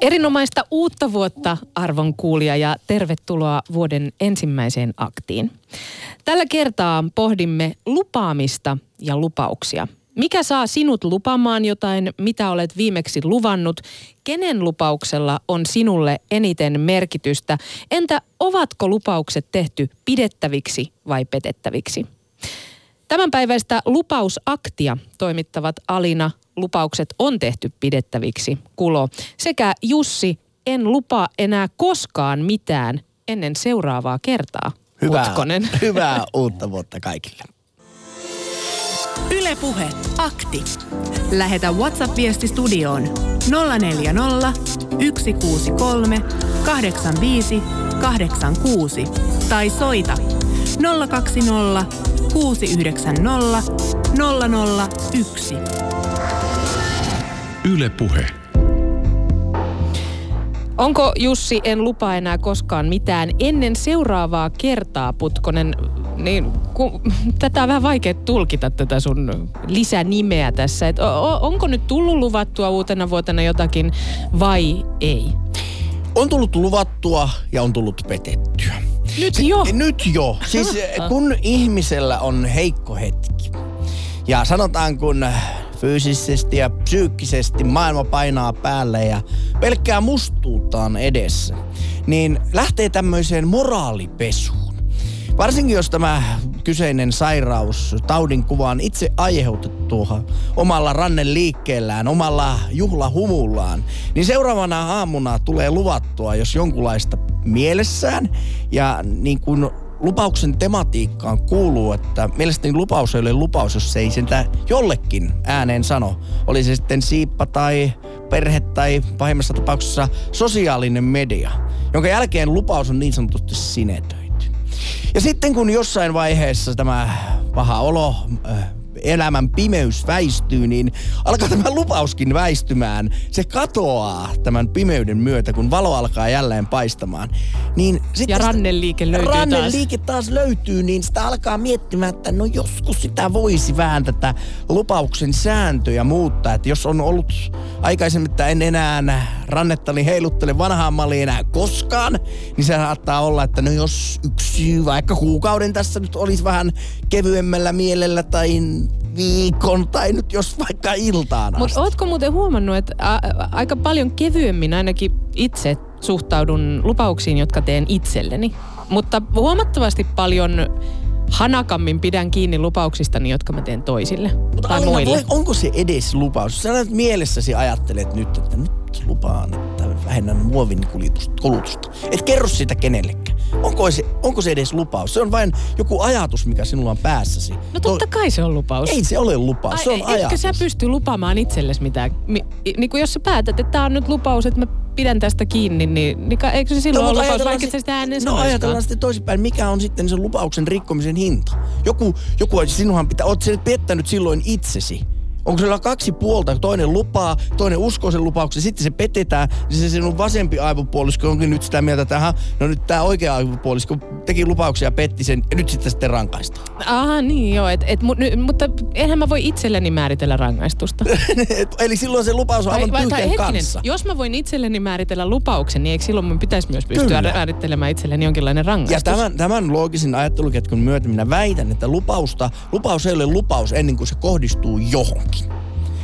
Erinomaista uutta vuotta arvon kuulija ja tervetuloa vuoden ensimmäiseen aktiin. Tällä kertaa pohdimme lupaamista ja lupauksia. Mikä saa sinut lupamaan jotain, mitä olet viimeksi luvannut? Kenen lupauksella on sinulle eniten merkitystä? Entä ovatko lupaukset tehty pidettäviksi vai petettäviksi? Tämänpäiväistä lupausaktia toimittavat Alina lupaukset on tehty pidettäviksi, Kulo, sekä Jussi, en lupaa enää koskaan mitään ennen seuraavaa kertaa, Hyvää, Utkonen. hyvää uutta vuotta kaikille. Ylepuhe akti. Lähetä WhatsApp-viesti studioon 040 163 85 86 tai soita 020 690 001. Yle Puhe. Onko Jussi, en lupaa enää koskaan mitään ennen seuraavaa kertaa, Putkonen? Niin, ku, tätä on vähän vaikea tulkita tätä sun lisänimeä tässä. Et, o, onko nyt tullut luvattua uutena vuotena jotakin vai ei? On tullut luvattua ja on tullut petettyä. Nyt jo. Nyt jo. Siis kun ihmisellä on heikko hetki ja sanotaan kun fyysisesti ja psyykkisesti maailma painaa päälle ja pelkkää mustuutaan edessä, niin lähtee tämmöiseen moraalipesuun. Varsinkin jos tämä kyseinen sairaus, taudin kuvaan itse aiheutettu omalla rannen liikkeellään, omalla juhlahumullaan, niin seuraavana aamuna tulee luvattua, jos jonkunlaista mielessään ja niin kuin lupauksen tematiikkaan kuuluu, että mielestäni lupaus ei ole lupaus, jos ei sitä jollekin ääneen sano. Oli se sitten siippa tai perhe tai pahimmassa tapauksessa sosiaalinen media, jonka jälkeen lupaus on niin sanotusti sinetöity. Ja sitten kun jossain vaiheessa tämä paha olo, äh, elämän pimeys väistyy, niin alkaa tämä lupauskin väistymään. Se katoaa tämän pimeyden myötä, kun valo alkaa jälleen paistamaan. Niin sitten Ja ranneliike löytyy taas. Ranneliike taas löytyy, niin sitä alkaa miettimään, että no joskus sitä voisi vähän tätä lupauksen sääntöjä muuttaa. Että jos on ollut aikaisemmin, että en enää rannettani heiluttele vanhaan malliin enää koskaan, niin se saattaa olla, että no jos yksi vaikka kuukauden tässä nyt olisi vähän kevyemmällä mielellä tai viikon tai nyt jos vaikka iltaan. Mutta ootko muuten huomannut, että a, aika paljon kevyemmin ainakin itse suhtaudun lupauksiin, jotka teen itselleni. Mutta huomattavasti paljon hanakammin pidän kiinni lupauksistani, jotka mä teen toisille Mutta tai Alina, muille. voi- onko se edes lupaus? Sä mielessäsi ajattelet nyt, että nyt lupaan, vähennän muovin kulutusta. Et kerro sitä kenellekään. Onko se, onko se edes lupaus? Se on vain joku ajatus, mikä sinulla on päässäsi. No totta kai se on lupaus. Ei se ole lupaus, se on Ai, ajatus. Etkö sä pysty lupaamaan itsellesi mitään? Mi, niin kuin jos sä päätät, että tämä on nyt lupaus, että mä pidän tästä kiinni, niin, niin eikö se silloin No, ole lupaus, vaikka sä sitä ääneen No ajatellaan sitten toisinpäin, mikä on sitten sen lupauksen rikkomisen hinta? Joku, joku sinunhan pitää, oot sen pettänyt silloin itsesi. Onko sulla kaksi puolta, toinen lupaa, toinen uskoo sen lupauksen, sitten se petetään, niin se sinun vasempi aivopuolisko onkin nyt sitä mieltä, että aha, no nyt tämä oikea aivopuolisko teki lupauksia ja petti sen, ja nyt sitten sitten rankaistaan. Ah niin joo, et, et, mu, ny, mutta enhän mä voi itselleni määritellä rangaistusta. Eli silloin se lupaus on aivan vai- tyhjän hetkinen, kanssa. jos mä voin itselleni määritellä lupauksen, niin eikö silloin mun pitäisi myös pystyä Kyllä. määrittelemään itselleni jonkinlainen Ja rangaistus? tämän, tämän loogisen ajatteluketkun myötä minä väitän, että lupausta, lupaus ei ole lupaus ennen kuin se kohdistuu johonkin.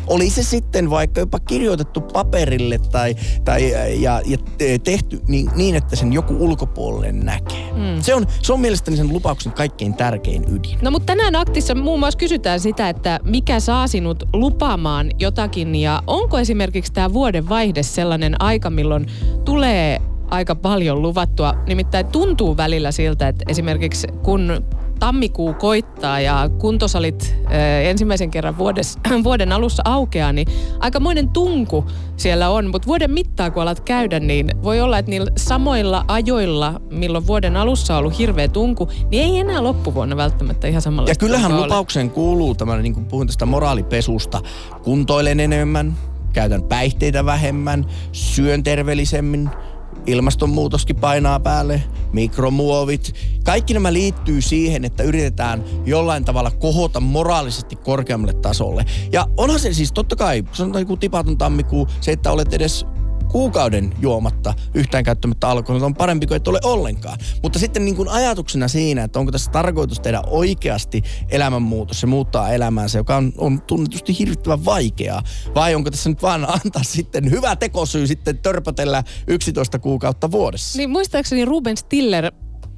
Oli se sitten vaikka jopa kirjoitettu paperille tai, tai ja, ja te- tehty niin, niin, että sen joku ulkopuolelle näkee. Mm. Se, on, se on mielestäni sen lupauksen kaikkein tärkein ydin. No mutta tänään aktissa muun muassa kysytään sitä, että mikä saa sinut lupaamaan jotakin ja onko esimerkiksi tämä vuoden vaihde sellainen aika, milloin tulee aika paljon luvattua. Nimittäin tuntuu välillä siltä, että esimerkiksi kun tammikuu koittaa ja kuntosalit ö, ensimmäisen kerran vuodes, vuoden alussa aukeaa, niin aikamoinen tunku siellä on. Mutta vuoden mittaa, kun alat käydä, niin voi olla, että niillä samoilla ajoilla, milloin vuoden alussa on ollut hirveä tunku, niin ei enää loppuvuonna välttämättä ihan samalla Ja kyllähän lupaukseen kuuluu tämä, niin kuin puhun tästä moraalipesusta, kuntoilen enemmän, käytän päihteitä vähemmän, syön terveellisemmin, ilmastonmuutoskin painaa päälle, mikromuovit. Kaikki nämä liittyy siihen, että yritetään jollain tavalla kohota moraalisesti korkeammalle tasolle. Ja onhan se siis totta kai, sanotaan joku tipaton tammikuu, se, että olet edes kuukauden juomatta yhtään käyttämättä alkoholia on parempi kuin et ole ollenkaan. Mutta sitten niin kuin ajatuksena siinä, että onko tässä tarkoitus tehdä oikeasti elämänmuutos ja muuttaa elämäänsä, joka on, on tunnetusti hirvittävän vaikeaa. Vai onko tässä nyt vaan antaa sitten hyvä tekosyy sitten törpötellä 11 kuukautta vuodessa? Niin muistaakseni Ruben Stiller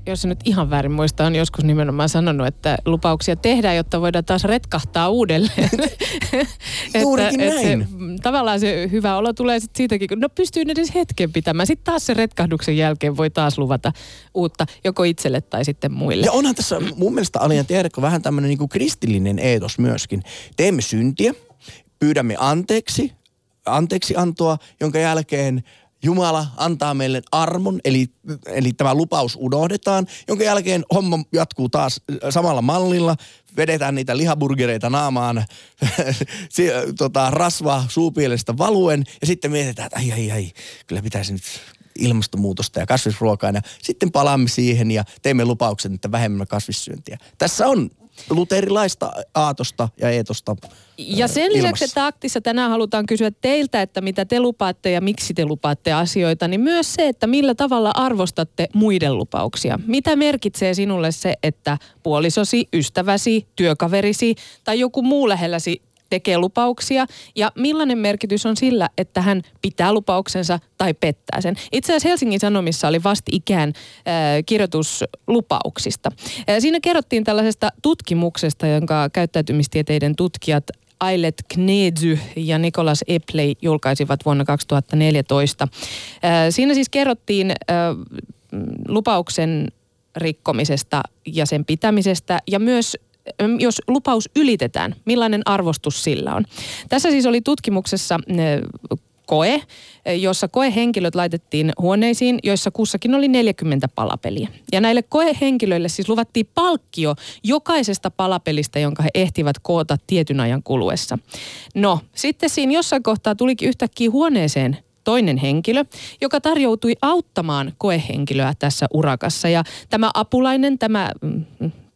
jos se nyt ihan väärin muista, on joskus nimenomaan sanonut, että lupauksia tehdään, jotta voidaan taas retkahtaa uudelleen. Juurikin että, näin. Että se, tavallaan se hyvä olo tulee sit siitäkin, kun no pystyy edes hetken pitämään. Sitten taas se retkahduksen jälkeen voi taas luvata uutta, joko itselle tai sitten muille. Ja onhan tässä mun mielestä Alien tiedätkö vähän tämmöinen niin kristillinen eetos myöskin. Teemme syntiä, pyydämme anteeksi, anteeksi antoa, jonka jälkeen Jumala antaa meille armon, eli, eli tämä lupaus unohdetaan, jonka jälkeen homma jatkuu taas samalla mallilla. Vedetään niitä lihaburgereita naamaan, tota, rasvaa suupielestä valuen ja sitten mietitään, että ai ai ai, kyllä pitäisi nyt ilmastonmuutosta ja kasvisruokaa. Ja sitten palaamme siihen ja teemme lupauksen, että vähemmän kasvissyöntiä. Tässä on luterilaista aatosta ja eetosta Ja sen ilmassa. lisäksi, että aktissa tänään halutaan kysyä teiltä, että mitä te lupaatte ja miksi te lupaatte asioita, niin myös se, että millä tavalla arvostatte muiden lupauksia. Mitä merkitsee sinulle se, että puolisosi, ystäväsi, työkaverisi tai joku muu lähelläsi tekee lupauksia ja millainen merkitys on sillä, että hän pitää lupauksensa tai pettää sen. Itse asiassa Helsingin Sanomissa oli vastikään äh, kirjoitus lupauksista. Äh, siinä kerrottiin tällaisesta tutkimuksesta, jonka käyttäytymistieteiden tutkijat Ailet Knedzy ja Nikolas Epley julkaisivat vuonna 2014. Äh, Siinä siis kerrottiin äh, lupauksen rikkomisesta ja sen pitämisestä ja myös jos lupaus ylitetään, millainen arvostus sillä on. Tässä siis oli tutkimuksessa koe, jossa koehenkilöt laitettiin huoneisiin, joissa kussakin oli 40 palapeliä. Ja näille koehenkilöille siis luvattiin palkkio jokaisesta palapelistä, jonka he ehtivät koota tietyn ajan kuluessa. No, sitten siinä jossain kohtaa tulikin yhtäkkiä huoneeseen toinen henkilö, joka tarjoutui auttamaan koehenkilöä tässä urakassa. Ja tämä apulainen, tämä mm,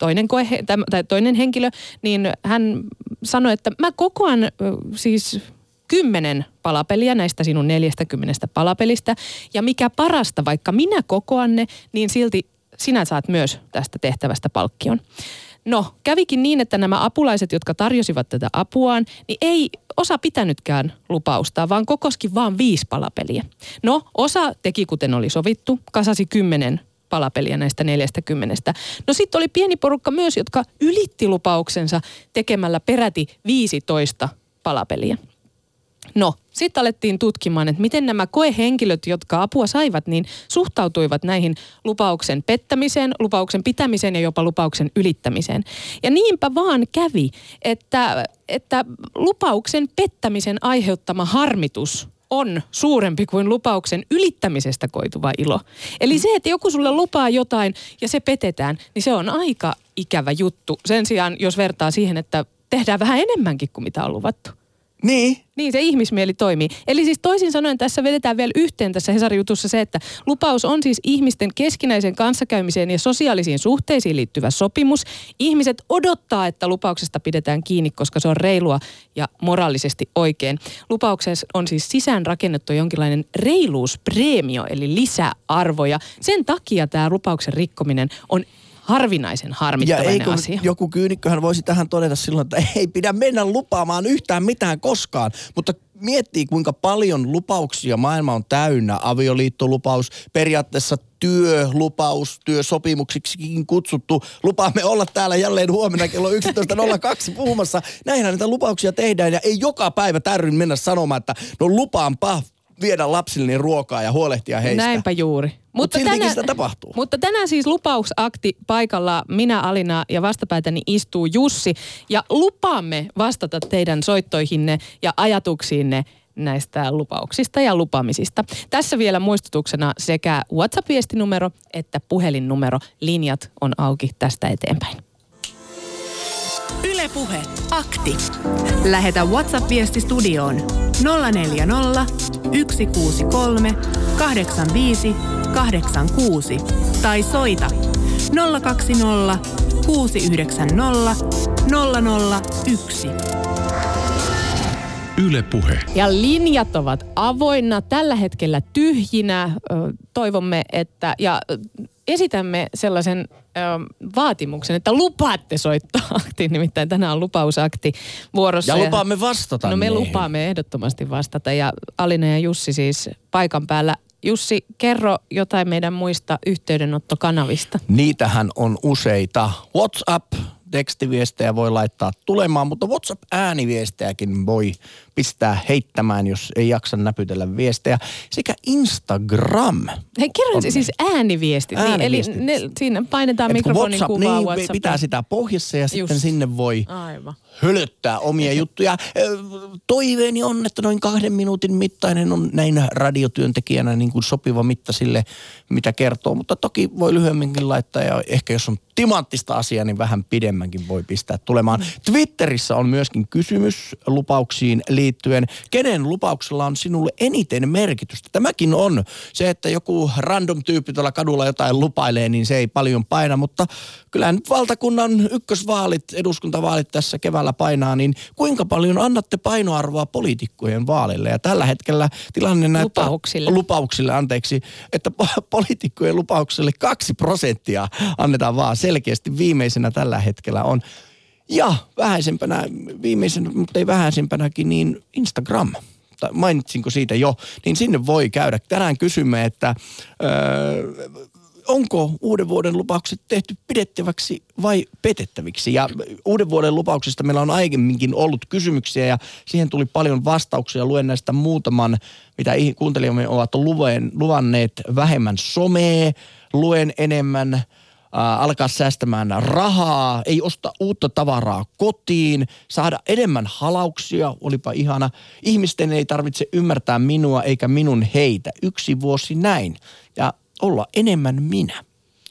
toinen, koe, tai toinen henkilö, niin hän sanoi, että mä kokoan siis kymmenen palapeliä näistä sinun 40 palapelistä. Ja mikä parasta, vaikka minä kokoan ne, niin silti sinä saat myös tästä tehtävästä palkkion. No, kävikin niin, että nämä apulaiset, jotka tarjosivat tätä apuaan, niin ei osa pitänytkään lupausta, vaan kokoski vaan viisi palapeliä. No, osa teki kuten oli sovittu, kasasi kymmenen palapeliä näistä 40. No sitten oli pieni porukka myös, jotka ylitti lupauksensa tekemällä peräti 15 palapeliä. No, sitten alettiin tutkimaan, että miten nämä koehenkilöt, jotka apua saivat, niin suhtautuivat näihin lupauksen pettämiseen, lupauksen pitämiseen ja jopa lupauksen ylittämiseen. Ja niinpä vaan kävi, että, että lupauksen pettämisen aiheuttama harmitus on suurempi kuin lupauksen ylittämisestä koituva ilo. Eli se, että joku sulle lupaa jotain ja se petetään, niin se on aika ikävä juttu. Sen sijaan, jos vertaa siihen, että tehdään vähän enemmänkin kuin mitä on luvattu. Niin, Niin se ihmismieli toimii. Eli siis toisin sanoen tässä vedetään vielä yhteen tässä Hesari-jutussa se, että lupaus on siis ihmisten keskinäisen kanssakäymiseen ja sosiaalisiin suhteisiin liittyvä sopimus. Ihmiset odottaa, että lupauksesta pidetään kiinni, koska se on reilua ja moraalisesti oikein. Lupauksessa on siis sisään rakennettu jonkinlainen reiluuspreemio, eli lisäarvo. Ja sen takia tämä lupauksen rikkominen on harvinaisen ja harmittavainen eikö asia. joku kyynikköhän voisi tähän todeta silloin, että ei pidä mennä lupaamaan yhtään mitään koskaan. Mutta miettii, kuinka paljon lupauksia maailma on täynnä. Avioliittolupaus, periaatteessa työlupaus, työsopimuksiksikin kutsuttu. Lupaamme olla täällä jälleen huomenna kello 11.02 puhumassa. Näinhän näitä lupauksia tehdään ja ei joka päivä tärryn mennä sanomaan, että no lupaanpa viedä lapsilleni ruokaa ja huolehtia heistä. Näinpä juuri. Mutta siltikin sitä tapahtuu. Mutta tänään siis lupausakti paikalla. Minä Alina ja vastapäätäni istuu Jussi. Ja lupaamme vastata teidän soittoihinne ja ajatuksiinne näistä lupauksista ja lupamisista. Tässä vielä muistutuksena sekä WhatsApp-viestinumero että puhelinnumero. Linjat on auki tästä eteenpäin. Ylepuhe akti. Lähetä WhatsApp-viesti studioon 040 163 85 86 tai soita 020 690 001. Yle Puhe. Ja linjat ovat avoinna, tällä hetkellä tyhjinä. Toivomme, että ja esitämme sellaisen ö, vaatimuksen, että lupaatte soittaa aktiin. Nimittäin tänään on lupausakti vuorossa. Ja lupaamme vastata No me niihin. lupaamme ehdottomasti vastata ja Alina ja Jussi siis paikan päällä. Jussi, kerro jotain meidän muista yhteydenottokanavista. Niitähän on useita. WhatsApp, tekstiviestejä voi laittaa tulemaan, mutta WhatsApp-ääniviestejäkin voi pistää heittämään, jos ei jaksa näpytellä viestejä. Sekä Instagram. Hei, kerro On. siis ääniviestit. Niin, Ääniviestit. eli ne, siinä painetaan Et mikrofonin WhatsApp, kuvaa niin, WhatsApp. pitää sitä pohjassa ja sitten Just. sinne voi Aivan. hölöttää omia juttuja. Toiveeni on, että noin kahden minuutin mittainen on näin radiotyöntekijänä niin kuin sopiva mitta sille, mitä kertoo. Mutta toki voi lyhyemminkin laittaa ja ehkä jos on timanttista asiaa, niin vähän pidemmänkin voi pistää tulemaan. Twitterissä on myöskin kysymys lupauksiin liittyen. Kenen lupauksella on sinulle eniten merkitystä? Tämäkin on se, että joku random tyyppi tuolla kadulla jotain lupailee, niin se ei paljon paina, mutta kyllähän nyt valtakunnan ykkösvaalit, eduskuntavaalit tässä keväällä painaa, niin kuinka paljon annatte painoarvoa poliitikkojen vaaleille? Ja tällä hetkellä tilanne näyttää... Lupauksille. Lupauksille, anteeksi. Että po- poliitikkojen lupauksille kaksi prosenttia annetaan vaan selkeästi viimeisenä tällä hetkellä on. Ja vähäisempänä, viimeisenä, mutta ei vähäisempänäkin, niin Instagram. Tai mainitsinko siitä jo, niin sinne voi käydä. Tänään kysymme, että öö, onko uuden vuoden lupaukset tehty pidettäväksi vai petettäviksi. Ja uuden vuoden lupauksista meillä on aiemminkin ollut kysymyksiä ja siihen tuli paljon vastauksia. Luen näistä muutaman, mitä kuuntelijamme ovat luvanneet vähemmän somee, luen enemmän alkaa säästämään rahaa, ei osta uutta tavaraa kotiin, saada enemmän halauksia, olipa ihana. Ihmisten ei tarvitse ymmärtää minua eikä minun heitä. Yksi vuosi näin. Ja olla enemmän minä.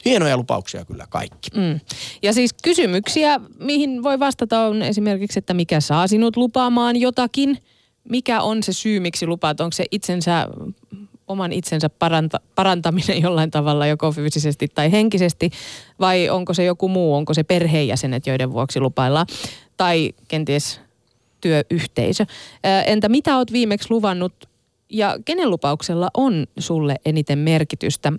Hienoja lupauksia kyllä kaikki. Mm. Ja siis kysymyksiä, mihin voi vastata on esimerkiksi, että mikä saa sinut lupaamaan jotakin. Mikä on se syy, miksi lupaat? Onko se itsensä, oman itsensä paranta, parantaminen jollain tavalla, joko fyysisesti tai henkisesti, vai onko se joku muu, onko se perheenjäsenet, joiden vuoksi lupaillaan, tai kenties työyhteisö. Entä mitä oot viimeksi luvannut ja kenen lupauksella on sulle eniten merkitystä?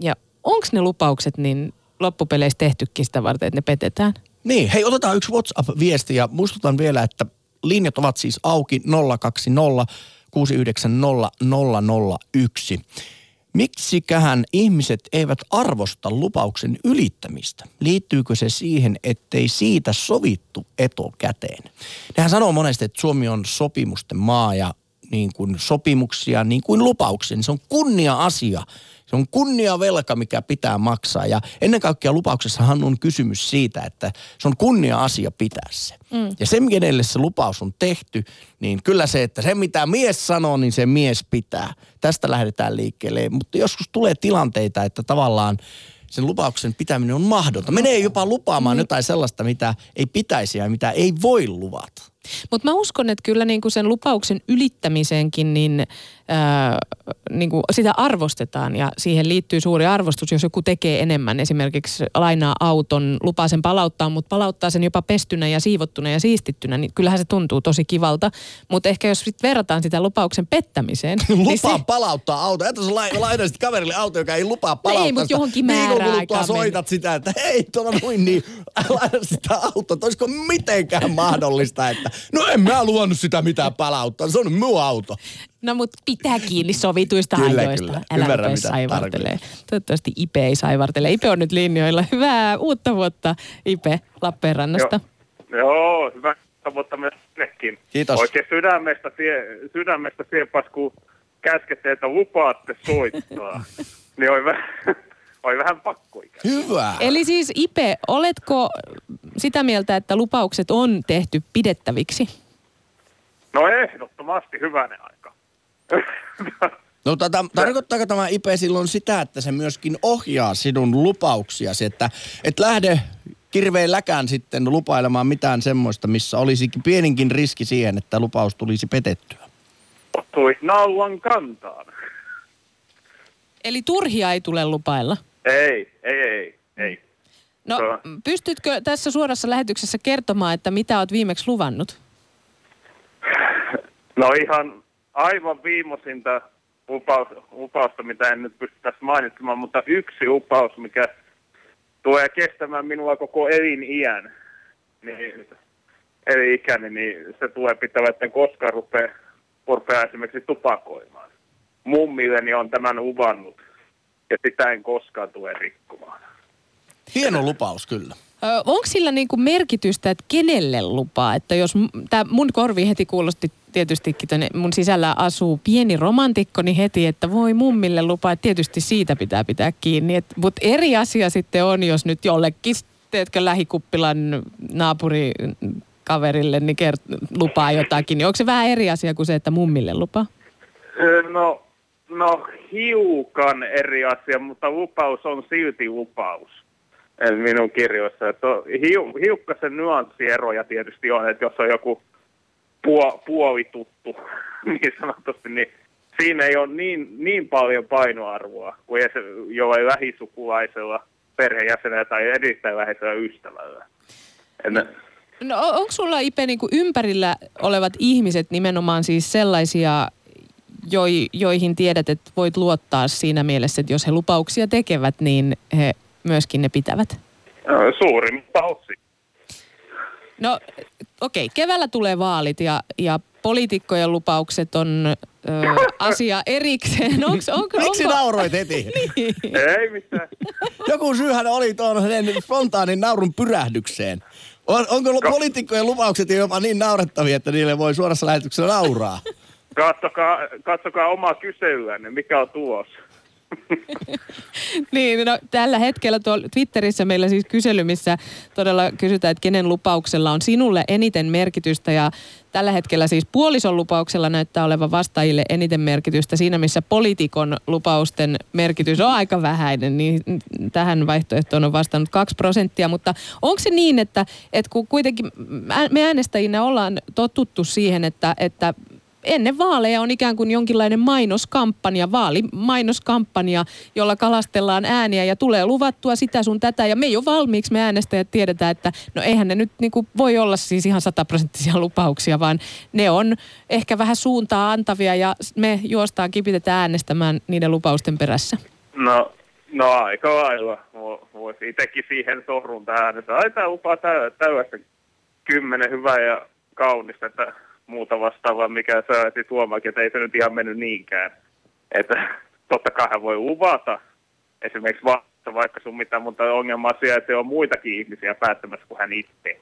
Ja onko ne lupaukset niin loppupeleissä tehtykin sitä varten, että ne petetään? Niin, hei otetaan yksi WhatsApp-viesti ja muistutan vielä, että linjat ovat siis auki 020 690 001. Miksiköhän ihmiset eivät arvosta lupauksen ylittämistä? Liittyykö se siihen, ettei siitä sovittu etukäteen? Nehän sanoo monesti, että Suomi on sopimusten maa ja niin kuin sopimuksia, niin kuin lupauksia. Niin se on kunnia-asia. Se on kunnia-velka, mikä pitää maksaa. Ja ennen kaikkea lupauksessahan on kysymys siitä, että se on kunnia-asia pitää se. Mm. Ja se, kenelle se lupaus on tehty, niin kyllä se, että se mitä mies sanoo, niin se mies pitää. Tästä lähdetään liikkeelle. Mutta joskus tulee tilanteita, että tavallaan sen lupauksen pitäminen on mahdotonta. Menee jopa lupaamaan jotain sellaista, mitä ei pitäisi ja mitä ei voi luvata. Mutta mä uskon, että kyllä niinku sen lupauksen ylittämiseenkin niin, ää, niinku sitä arvostetaan ja siihen liittyy suuri arvostus, jos joku tekee enemmän. Esimerkiksi lainaa auton, lupaa sen palauttaa, mutta palauttaa sen jopa pestynä ja siivottuna ja siistittynä, niin kyllähän se tuntuu tosi kivalta. Mutta ehkä jos sit verrataan sitä lupauksen pettämiseen, niin lupaa se, palauttaa auto. Että sä lai- lainaisit kaverille auto, joka ei lupaa No palauttaa ei, mut sitä. johonkin määräaikaan kuluttua soitat sitä, että hei, tuolla noin niin, laina sitä autoa. Olisiko mitenkään mahdollista, että no en mä luvannut sitä mitään palauttaa. Se on minun auto. no mut pitää kiinni sovituista Kyllä, ajoista. kyllä. Älä Ymmärrän, rupea mitä saivartelee. Toivottavasti Ipe ei saivartele. Ipe on nyt linjoilla. Hyvää uutta vuotta Ipe Lappeenrannasta. Joo, joo hyvä tavoittaa myös sinnekin. Kiitos. Oikein sydämestä, sie, sydämestä siepas, kun käskette, että lupaatte soittaa. niin oli, vähän, oli vähän pakko ikään. Hyvä. Eli siis Ipe, oletko sitä mieltä, että lupaukset on tehty pidettäviksi? No ehdottomasti hyvänen aika. No tätä, tarkoittaako tämä Ipe silloin sitä, että se myöskin ohjaa sinun lupauksiasi, että et lähde kirveen läkään sitten lupailemaan mitään semmoista, missä olisi pieninkin riski siihen, että lupaus tulisi petettyä. Ottui naulan kantaan. Eli turhia ei tule lupailla. Ei, ei, ei, ei. No, pystytkö tässä suorassa lähetyksessä kertomaan, että mitä oot viimeksi luvannut? No ihan aivan viimeisintä lupaus, lupausta, mitä en nyt pysty tässä mainitsemaan, mutta yksi lupaus, mikä tulee kestämään minua koko eliniän, niin eli ikäni, niin se tulee pitävä, että en koskaan rupea, rupea esimerkiksi tupakoimaan. Mummilleni on tämän luvannut, ja sitä en koskaan tule rikkomaan. Hieno lupaus kyllä. onko sillä niinku merkitystä, että kenelle lupaa? Että jos tämä mun korvi heti kuulosti tietystikin tonne, mun sisällä asuu pieni romantikko, niin heti, että voi mummille lupaa, että tietysti siitä pitää pitää kiinni. Mutta eri asia sitten on, jos nyt jollekin, teetkö lähikuppilan naapuri kaverille, niin kert- lupaa jotakin. Niin onko se vähän eri asia kuin se, että mummille lupaa? No, no hiukan eri asia, mutta lupaus on silti lupaus minun kirjoissa. Että hiu, hiukkasen nyanssieroja tietysti on, että jos on joku puo, puolituttu niin sanotusti, niin siinä ei ole niin, niin paljon painoarvoa kuin jollain lähisukulaisella perheenjäsenellä tai erittäin läheisellä ystävällä. En, No onko sulla Ipe kuin ympärillä olevat ihmiset nimenomaan siis sellaisia, joi, joihin tiedät, että voit luottaa siinä mielessä, että jos he lupauksia tekevät, niin he myöskin ne pitävät? Suurin osin. No okei, okay. keväällä tulee vaalit ja, ja poliitikkojen lupaukset on ö, asia erikseen. Onks, onko, Miksi onko... nauroit heti? niin. Ei mitään. Joku syyhän oli tuon spontaanin naurun pyrähdykseen. On, onko Ko- poliitikkojen lupaukset jopa niin naurettavia, että niille voi suorassa lähetyksessä nauraa? Katsokaa, katsokaa omaa kyselyänne, mikä on tulos. niin, no, tällä hetkellä tuolla Twitterissä meillä siis kysely, missä todella kysytään, että kenen lupauksella on sinulle eniten merkitystä. Ja tällä hetkellä siis puolison lupauksella näyttää olevan vastaajille eniten merkitystä siinä, missä poliitikon lupausten merkitys on aika vähäinen, niin tähän vaihtoehtoon on vastannut 2 prosenttia, mutta onko se niin, että, että kun kuitenkin me äänestäjinä ollaan totuttu siihen, että, että ennen vaaleja on ikään kuin jonkinlainen mainoskampanja, vaalimainoskampanja, jolla kalastellaan ääniä ja tulee luvattua sitä sun tätä. Ja me jo valmiiksi me äänestäjät tiedetään, että no eihän ne nyt niin kuin voi olla siis ihan sataprosenttisia lupauksia, vaan ne on ehkä vähän suuntaa antavia ja me juostaan kipitetään äänestämään niiden lupausten perässä. No, no aika lailla. Voisi itsekin siihen tohrun tähän, että ai tämä lupaa täydessä kymmenen hyvää ja kaunista, että muuta vastaavaa, mikä sä etit huomaakin, että ei se nyt ihan mennyt niinkään. Että totta kai hän voi luvata esimerkiksi vastata vaikka sun mitään, mutta ongelma on siellä, että on muitakin ihmisiä päättämässä kuin hän itse.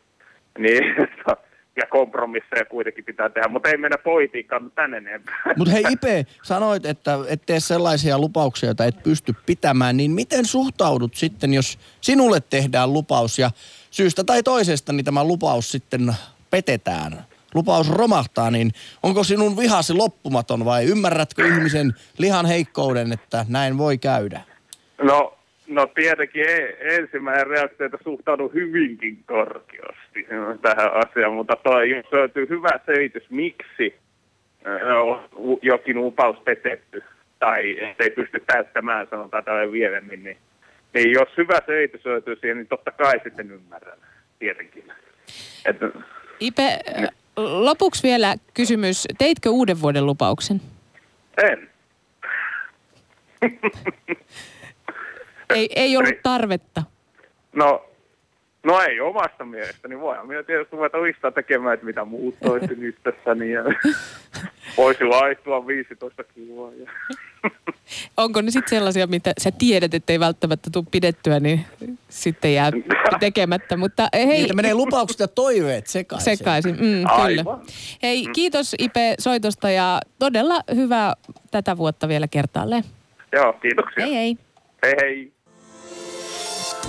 Niin, ja kompromisseja kuitenkin pitää tehdä, mutta ei mennä politiikkaan tänne enempää. Mutta hei Ipe, sanoit, että et tee sellaisia lupauksia, joita et pysty pitämään, niin miten suhtaudut sitten, jos sinulle tehdään lupaus ja syystä tai toisesta niin tämä lupaus sitten petetään? Lupaus romahtaa, niin onko sinun vihasi loppumaton vai ymmärrätkö ihmisen lihan heikkouden, että näin voi käydä? No, no tietenkin e- ensimmäinen reaktio, että suhtaudun hyvinkin korkeasti tähän asiaan, mutta toi, jos löytyy hyvä selitys, miksi on jokin lupaus petetty tai ei pysty täyttämään, sanotaan tällä vieremmin, niin, niin jos hyvä selitys löytyy siihen, niin totta kai sitten ymmärrän, tietenkin. Että, Ipe, lopuksi vielä kysymys. Teitkö uuden vuoden lupauksen? En. ei, ei ollut tarvetta. No, no ei omasta mielestäni. Voihan minä tietysti ruveta listaa tekemään, että mitä muut toisi nyt tässä. Niin ja voisi laittua 15 kiloa. Ja Onko ne sitten sellaisia, mitä sä tiedät, että ei välttämättä tule pidettyä, niin sitten jää tekemättä. Mutta hei, Niitä menee lupaukset ja toiveet sekaisin. Sekaisin, mm, kyllä. Hei, kiitos Ipe soitosta ja todella hyvää tätä vuotta vielä kertaalleen. Joo, kiitoksia. Hei hei. Hei hei.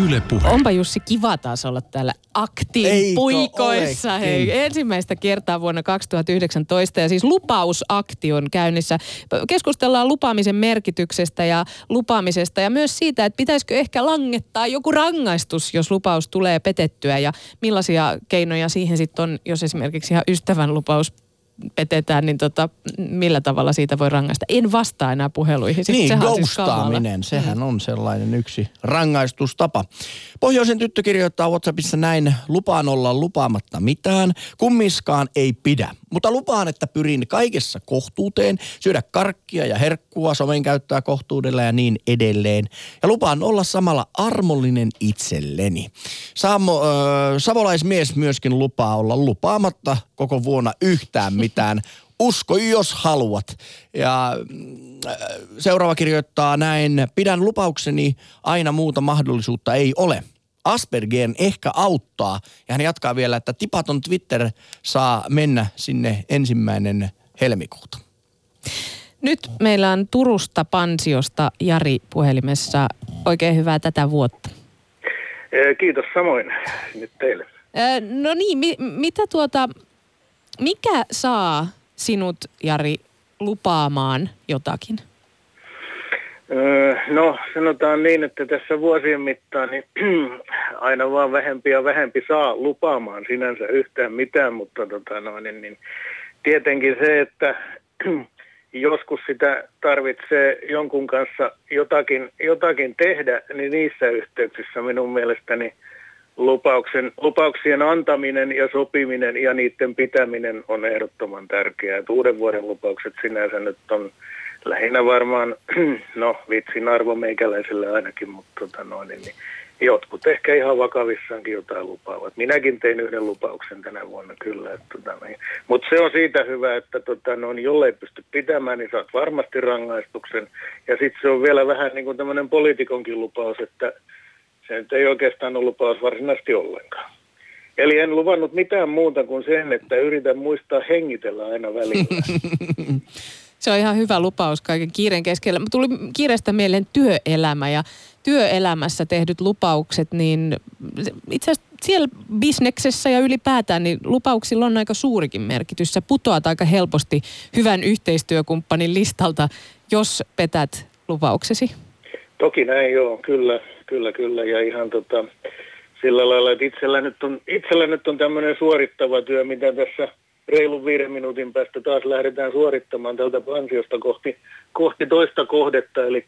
Yle Puhe. Onpa Jussi kiva taas olla täällä aktiin Eikö puikoissa. olekin? Hei, ensimmäistä kertaa vuonna 2019 ja siis lupausakti on käynnissä. Keskustellaan lupaamisen merkityksestä ja lupaamisesta ja myös siitä, että pitäisikö ehkä langettaa joku rangaistus, jos lupaus tulee petettyä ja millaisia keinoja siihen sitten on, jos esimerkiksi ihan ystävän lupaus petetään, niin tota, millä tavalla siitä voi rangaista. En vastaa enää puheluihin. Siis Niin, siis kamala. ghostaaminen, sehän on sellainen yksi rangaistustapa. Pohjoisen tyttö kirjoittaa WhatsAppissa näin, lupaan olla lupaamatta mitään, kummiskaan ei pidä. Mutta lupaan, että pyrin kaikessa kohtuuteen, syödä karkkia ja herkkua, somen käyttää kohtuudella ja niin edelleen. Ja lupaan olla samalla armollinen itselleni. Saamo, äh, savolaismies myöskin lupaa olla lupaamatta koko vuonna yhtään mitään. Usko, jos haluat. Ja seuraava kirjoittaa näin. Pidän lupaukseni aina muuta mahdollisuutta ei ole. Aspergern ehkä auttaa. Ja hän jatkaa vielä, että tipaton Twitter saa mennä sinne ensimmäinen helmikuuta. Nyt meillä on Turusta Pansiosta Jari puhelimessa. Oikein hyvää tätä vuotta. Kiitos samoin nyt teille. Ö, No niin, mi- mitä tuota, mikä saa sinut Jari lupaamaan jotakin? Öö, No sanotaan niin, että tässä vuosien mittaan niin aina vaan vähempi ja vähempi saa lupaamaan sinänsä yhtään mitään, mutta tota noin, niin, niin tietenkin se, että joskus sitä tarvitsee jonkun kanssa jotakin, jotakin tehdä, niin niissä yhteyksissä minun mielestäni lupauksen, lupauksien antaminen ja sopiminen ja niiden pitäminen on ehdottoman tärkeää. Et uuden vuoden lupaukset sinänsä nyt on lähinnä varmaan, no vitsin arvo meikäläiselle ainakin, mutta tota noin, niin, niin jotkut ehkä ihan vakavissaankin jotain lupaavat. Minäkin tein yhden lupauksen tänä vuonna kyllä. Että, tota, niin. Mutta se on siitä hyvä, että tota, no, niin jollei pysty pitämään, niin saat varmasti rangaistuksen. Ja sitten se on vielä vähän niin kuin tämmöinen poliitikonkin lupaus, että se nyt ei oikeastaan ole lupaus varsinaisesti ollenkaan. Eli en luvannut mitään muuta kuin sen, että yritän muistaa hengitellä aina välillä. Se on ihan hyvä lupaus kaiken kiireen keskellä. Tuli kiireestä mieleen työelämä ja työelämässä tehdyt lupaukset, niin itse asiassa siellä bisneksessä ja ylipäätään, niin lupauksilla on aika suurikin merkitys. Sä putoat aika helposti hyvän yhteistyökumppanin listalta, jos petät lupauksesi. Toki näin joo, kyllä, kyllä, kyllä. Ja ihan tota, sillä lailla, että itsellä nyt on, itsellä nyt on tämmöinen suorittava työ, mitä tässä reilun viiden minuutin päästä taas lähdetään suorittamaan tältä pansiosta kohti, kohti toista kohdetta, eli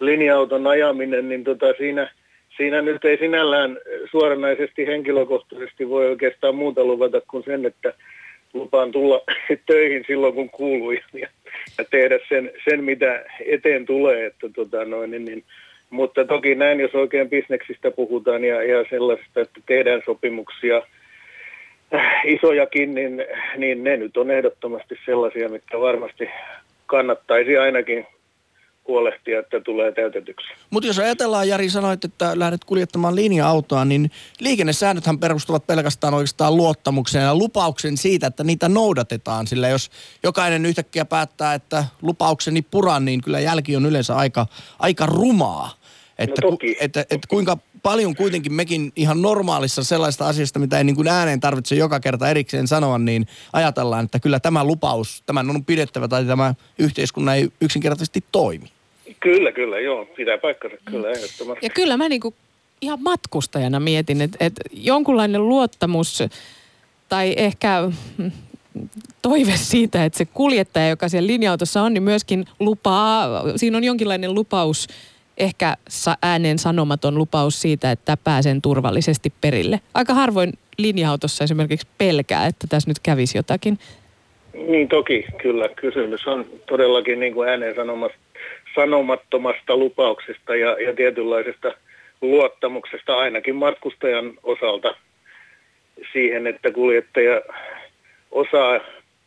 linja-auton ajaminen, niin tota siinä, siinä nyt ei sinällään suoranaisesti henkilökohtaisesti voi oikeastaan muuta luvata kuin sen, että lupaan tulla töihin silloin, kun kuuluu ja, ja tehdä sen, sen, mitä eteen tulee. Että tota noin, niin, niin, mutta toki näin, jos oikein bisneksistä puhutaan ja, ja sellaisesta, että tehdään sopimuksia isojakin, niin, niin ne nyt on ehdottomasti sellaisia, mitkä varmasti kannattaisi ainakin huolehtia, että tulee täytetyksi. Mutta jos ajatellaan, Jari sanoit, että lähdet kuljettamaan linja-autoa, niin liikennesäännöthän perustuvat pelkästään oikeastaan luottamukseen ja lupauksen siitä, että niitä noudatetaan. Sillä jos jokainen yhtäkkiä päättää, että lupaukseni puran, niin kyllä jälki on yleensä aika, aika rumaa. Että, No toki. ku, että, että kuinka paljon kuitenkin mekin ihan normaalissa sellaista asiasta, mitä ei niin kuin ääneen tarvitse joka kerta erikseen sanoa, niin ajatellaan, että kyllä tämä lupaus, tämän on pidettävä tai tämä yhteiskunnan ei yksinkertaisesti toimi. Kyllä, kyllä, joo, pitää paikkansa, kyllä, ehdottomasti. Ja kyllä mä niinku ihan matkustajana mietin, että, että jonkunlainen luottamus tai ehkä mm, toive siitä, että se kuljettaja, joka siellä linja-autossa on, niin myöskin lupaa, siinä on jonkinlainen lupaus, ehkä ääneen sanomaton lupaus siitä, että pääsen turvallisesti perille. Aika harvoin linja-autossa esimerkiksi pelkää, että tässä nyt kävisi jotakin. Niin toki, kyllä. Kysymys on todellakin niin kuin ääneen sanomattomasta lupauksesta ja, ja tietynlaisesta luottamuksesta ainakin matkustajan osalta siihen, että kuljettaja osaa,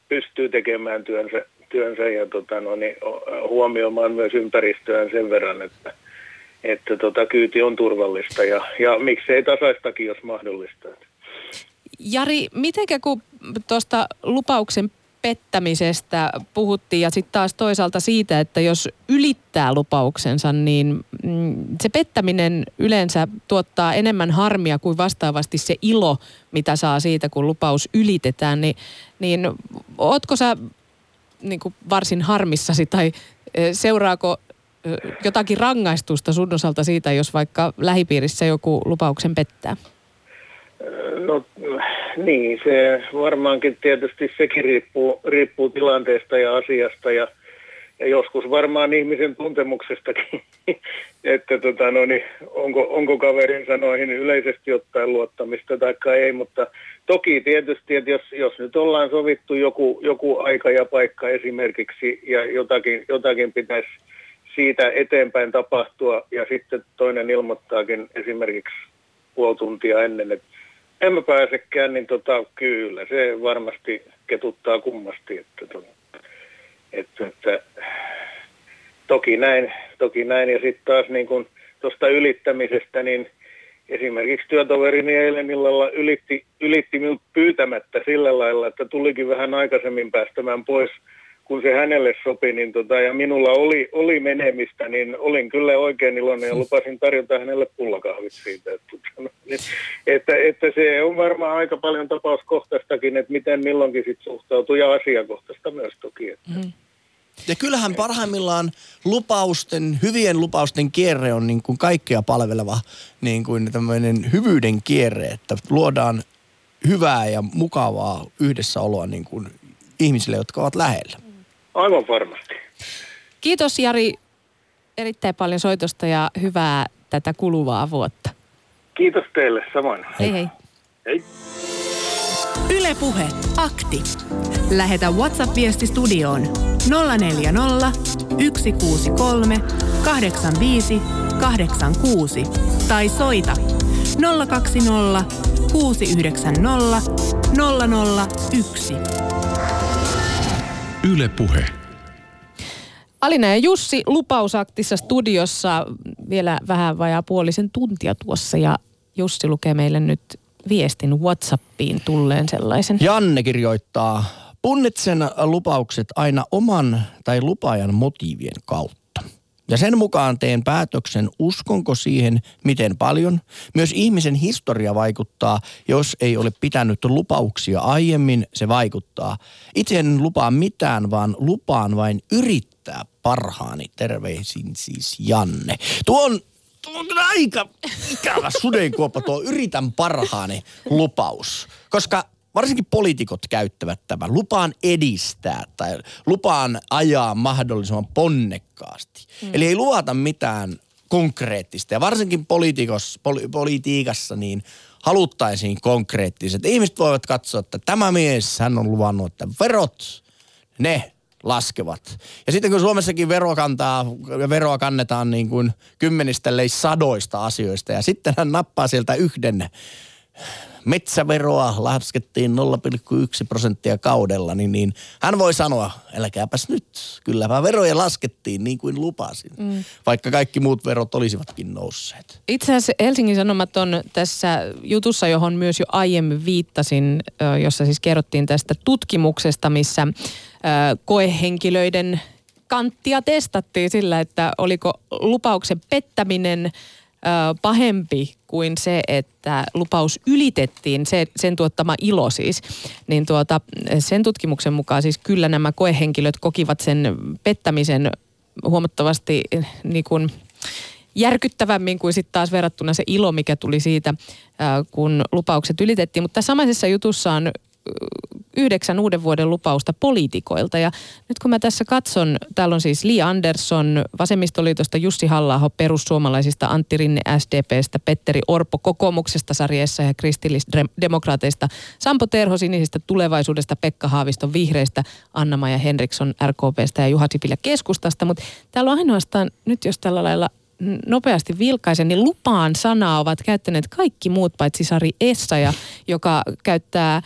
pystyy tekemään työnsä, työnsä ja tota, no, niin, huomioimaan myös ympäristöään sen verran, että, että tota, kyyti on turvallista ja, ja miksei tasaistakin, jos mahdollista. Jari, mitenkä kun tuosta lupauksen pettämisestä puhuttiin ja sitten taas toisaalta siitä, että jos ylittää lupauksensa, niin mm, se pettäminen yleensä tuottaa enemmän harmia kuin vastaavasti se ilo, mitä saa siitä, kun lupaus ylitetään. Niin, niin ootko sä niin kuin varsin harmissasi tai seuraako jotakin rangaistusta sun osalta siitä, jos vaikka lähipiirissä joku lupauksen pettää? No niin, se varmaankin tietysti sekin riippuu, riippuu tilanteesta ja asiasta ja, ja joskus varmaan ihmisen tuntemuksestakin, että tota, no niin, onko, onko kaverin sanoihin yleisesti ottaen luottamista tai ei, mutta toki tietysti, että jos, jos nyt ollaan sovittu joku, joku aika ja paikka esimerkiksi ja jotakin, jotakin pitäisi siitä eteenpäin tapahtua ja sitten toinen ilmoittaakin esimerkiksi puoli tuntia ennen, että en mä pääsekään, niin tota, kyllä se varmasti ketuttaa kummasti. Että, tota, että, että, toki, näin, toki näin. Ja sitten taas niin kun tuosta ylittämisestä, niin esimerkiksi työtoverini eilen illalla ylitti, ylitti minut pyytämättä sillä lailla, että tulikin vähän aikaisemmin päästämään pois – kun se hänelle sopi niin tota, ja minulla oli, oli menemistä, niin olin kyllä oikein iloinen ja lupasin tarjota hänelle pullakahvit siitä. Että, tota, niin, että, että se on varmaan aika paljon tapauskohtaistakin, että miten milloinkin sit suhtautuu ja asiakohtaista myös toki. Että. Mm. Ja kyllähän parhaimmillaan lupausten, hyvien lupausten kierre on niin kuin kaikkea palveleva niin kuin tämmöinen hyvyyden kierre, että luodaan hyvää ja mukavaa yhdessäoloa niin kuin ihmisille, jotka ovat lähellä. Aivan varmasti. Kiitos Jari erittäin paljon soitosta ja hyvää tätä kuluvaa vuotta. Kiitos teille, samoin. Hei hei. Hei. Ylepuhe akti. Lähetä WhatsApp-viesti studioon 040 163 85 86 tai soita 020 690 001. Yle Puhe. Alina ja Jussi lupausaktissa studiossa vielä vähän vajaa puolisen tuntia tuossa ja Jussi lukee meille nyt viestin Whatsappiin tulleen sellaisen. Janne kirjoittaa, punnitsen lupaukset aina oman tai lupaajan motiivien kautta. Ja sen mukaan teen päätöksen, uskonko siihen, miten paljon. Myös ihmisen historia vaikuttaa, jos ei ole pitänyt lupauksia aiemmin, se vaikuttaa. Itse en lupaa mitään, vaan lupaan vain yrittää parhaani. Terveisin siis Janne. Tuo on, tuo on aika ikävä sudenkuoppa tuo yritän parhaani lupaus. Koska varsinkin poliitikot käyttävät tämän. Lupaan edistää tai lupaan ajaa mahdollisimman ponnekkaasti. Mm. Eli ei luvata mitään konkreettista. Ja varsinkin poli, politiikassa niin haluttaisiin konkreettiset. Ihmiset voivat katsoa, että tämä mies, hän on luvannut, että verot, ne laskevat. Ja sitten kun Suomessakin vero kantaa, veroa kannetaan niin kuin kymmenistä, sadoista asioista ja sitten hän nappaa sieltä yhden metsäveroa laskettiin 0,1 prosenttia kaudella, niin, niin hän voi sanoa, älkääpäs nyt, kylläpä veroja laskettiin niin kuin lupasin, mm. vaikka kaikki muut verot olisivatkin nousseet. Itse asiassa Helsingin Sanomat on tässä jutussa, johon myös jo aiemmin viittasin, jossa siis kerrottiin tästä tutkimuksesta, missä koehenkilöiden kanttia testattiin sillä, että oliko lupauksen pettäminen – pahempi kuin se, että lupaus ylitettiin, se, sen tuottama ilo siis, niin tuota, sen tutkimuksen mukaan siis kyllä nämä koehenkilöt kokivat sen pettämisen huomattavasti niin kuin järkyttävämmin kuin sitten taas verrattuna se ilo, mikä tuli siitä, kun lupaukset ylitettiin. Mutta samaisessa jutussa on yhdeksän uuden vuoden lupausta poliitikoilta. Ja nyt kun mä tässä katson, täällä on siis Li Andersson, Vasemmistoliitosta Jussi halla perussuomalaisista Antti Rinne SDPstä, Petteri Orpo kokoomuksesta sarjessa ja kristillisdemokraateista, Sampo Terho sinisistä tulevaisuudesta, Pekka Haaviston vihreistä, Anna-Maja Henriksson RKPstä ja Juha Sipilä keskustasta. Mutta täällä on ainoastaan, nyt jos tällä lailla nopeasti vilkaisen, niin lupaan sanaa ovat käyttäneet kaikki muut paitsi Sari Essaja, joka käyttää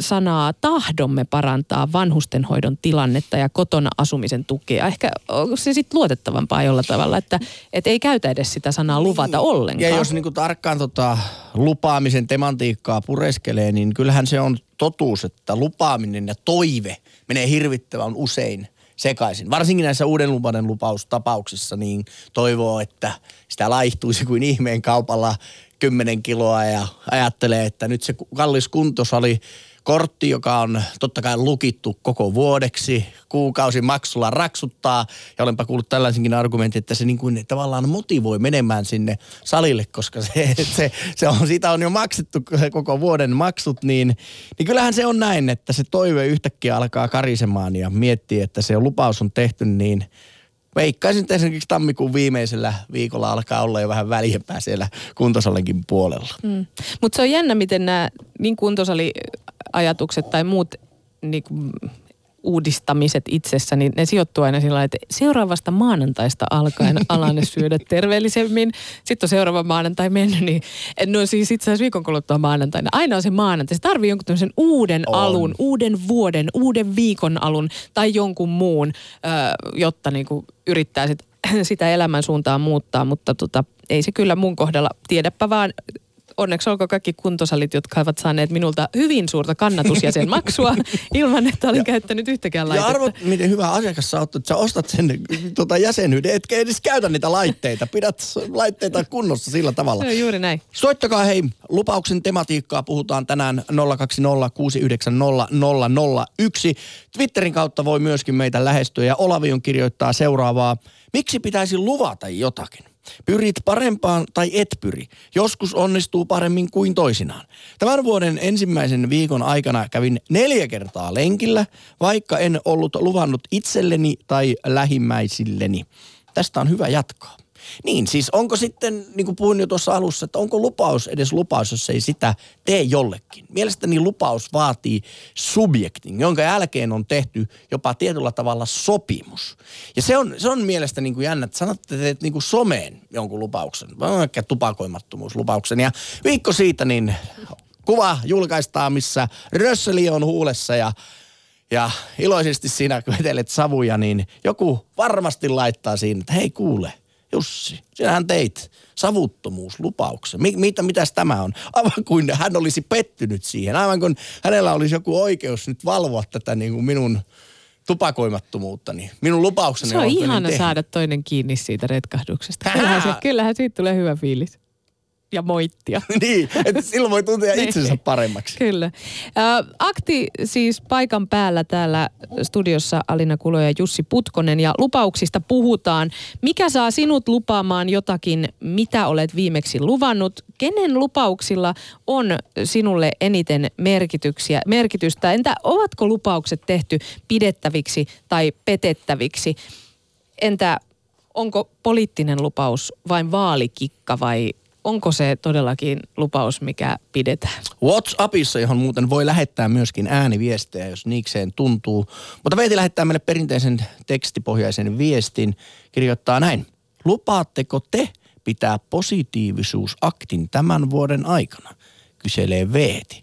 sanaa tahdomme parantaa vanhustenhoidon tilannetta ja kotona asumisen tukea. Ehkä onko se sitten luotettavampaa jolla tavalla, että et ei käytä edes sitä sanaa luvata niin. ollenkaan. Ja jos niinku tarkkaan tota lupaamisen tematiikkaa pureskelee, niin kyllähän se on totuus, että lupaaminen ja toive menee hirvittävän usein sekaisin. Varsinkin näissä uuden lupauden lupaustapauksissa niin toivoo, että sitä laihtuisi kuin ihmeen kaupalla 10 kiloa ja ajattelee, että nyt se kallis kuntosali kortti, joka on totta kai lukittu koko vuodeksi, kuukausi maksulla raksuttaa. Ja olenpa kuullut tällaisenkin argumentin, että se niin kuin tavallaan motivoi menemään sinne salille, koska se, se, se on, siitä on jo maksettu koko vuoden maksut, niin, niin kyllähän se on näin, että se toive yhtäkkiä alkaa karisemaan ja miettii, että se lupaus on tehty, niin veikkaisin, että esimerkiksi tammikuun viimeisellä viikolla alkaa olla jo vähän väljempää siellä kuntosalinkin puolella. Mm. Mutta se on jännä, miten nämä niin kuntosali ajatukset tai muut niin kuin, uudistamiset itsessä, niin ne sijoittuu aina sillä että seuraavasta maanantaista alkaen alan syödä terveellisemmin. Sitten on seuraava maanantai mennyt, niin no siis itse asiassa viikon kuluttua maanantaina. Aina on se maanantai. Se tarvii jonkun tämmöisen uuden on. alun, uuden vuoden, uuden viikon alun tai jonkun muun, jotta niin kuin yrittää sit, sitä elämän suuntaa muuttaa. Mutta tota, ei se kyllä mun kohdalla, tiedäpä vaan onneksi olko kaikki kuntosalit, jotka ovat saaneet minulta hyvin suurta kannatusjäsenmaksua ilman, että olin ja, käyttänyt yhtäkään laitetta. Ja arvot, miten hyvä asiakas sä oot, että sä ostat sen tota, jäsenyyden, etkä edes käytä niitä laitteita. Pidät laitteita kunnossa sillä tavalla. On juuri näin. Soittakaa hei, lupauksen tematiikkaa puhutaan tänään 020690001. Twitterin kautta voi myöskin meitä lähestyä ja Olavion kirjoittaa seuraavaa. Miksi pitäisi luvata jotakin? Pyrit parempaan tai et pyri. Joskus onnistuu paremmin kuin toisinaan. Tämän vuoden ensimmäisen viikon aikana kävin neljä kertaa lenkillä, vaikka en ollut luvannut itselleni tai lähimmäisilleni. Tästä on hyvä jatkaa. Niin, siis onko sitten, niin kuin puhuin jo tuossa alussa, että onko lupaus edes lupaus, jos ei sitä tee jollekin? Mielestäni lupaus vaatii subjektin, jonka jälkeen on tehty jopa tietyllä tavalla sopimus. Ja se on, se on mielestäni niin kuin jännä, että sanotte, että teet niin kuin someen jonkun lupauksen, vaikka tupakoimattomuuslupauksen. Ja viikko siitä niin kuva julkaistaan, missä Rösseli on huulessa ja ja iloisesti siinä, kun vetelet savuja, niin joku varmasti laittaa siinä, että hei kuule, Jussi, sinähän teit savuttomuuslupauksen. Mi- mitä, mitäs tämä on? Aivan kuin hän olisi pettynyt siihen. Aivan kuin hänellä olisi joku oikeus nyt valvoa tätä niin kuin minun tupakoimattomuutta, niin minun lupaukseni on Se on ihana tehnyt. saada toinen kiinni siitä retkahduksesta. Kyllähän, se, kyllähän siitä tulee hyvä fiilis ja moittia. niin, että silloin voi tuntea niin. itsensä paremmaksi. Kyllä. Äh, akti siis paikan päällä täällä studiossa Alina Kulo ja Jussi Putkonen ja lupauksista puhutaan. Mikä saa sinut lupaamaan jotakin, mitä olet viimeksi luvannut? Kenen lupauksilla on sinulle eniten merkityksiä, merkitystä? Entä ovatko lupaukset tehty pidettäviksi tai petettäviksi? Entä onko poliittinen lupaus vain vaalikikka vai onko se todellakin lupaus, mikä pidetään? WhatsAppissa, johon muuten voi lähettää myöskin ääniviestejä, jos niikseen tuntuu. Mutta Veeti lähettää meille perinteisen tekstipohjaisen viestin. Kirjoittaa näin. Lupaatteko te pitää positiivisuusaktin tämän vuoden aikana? Kyselee Veeti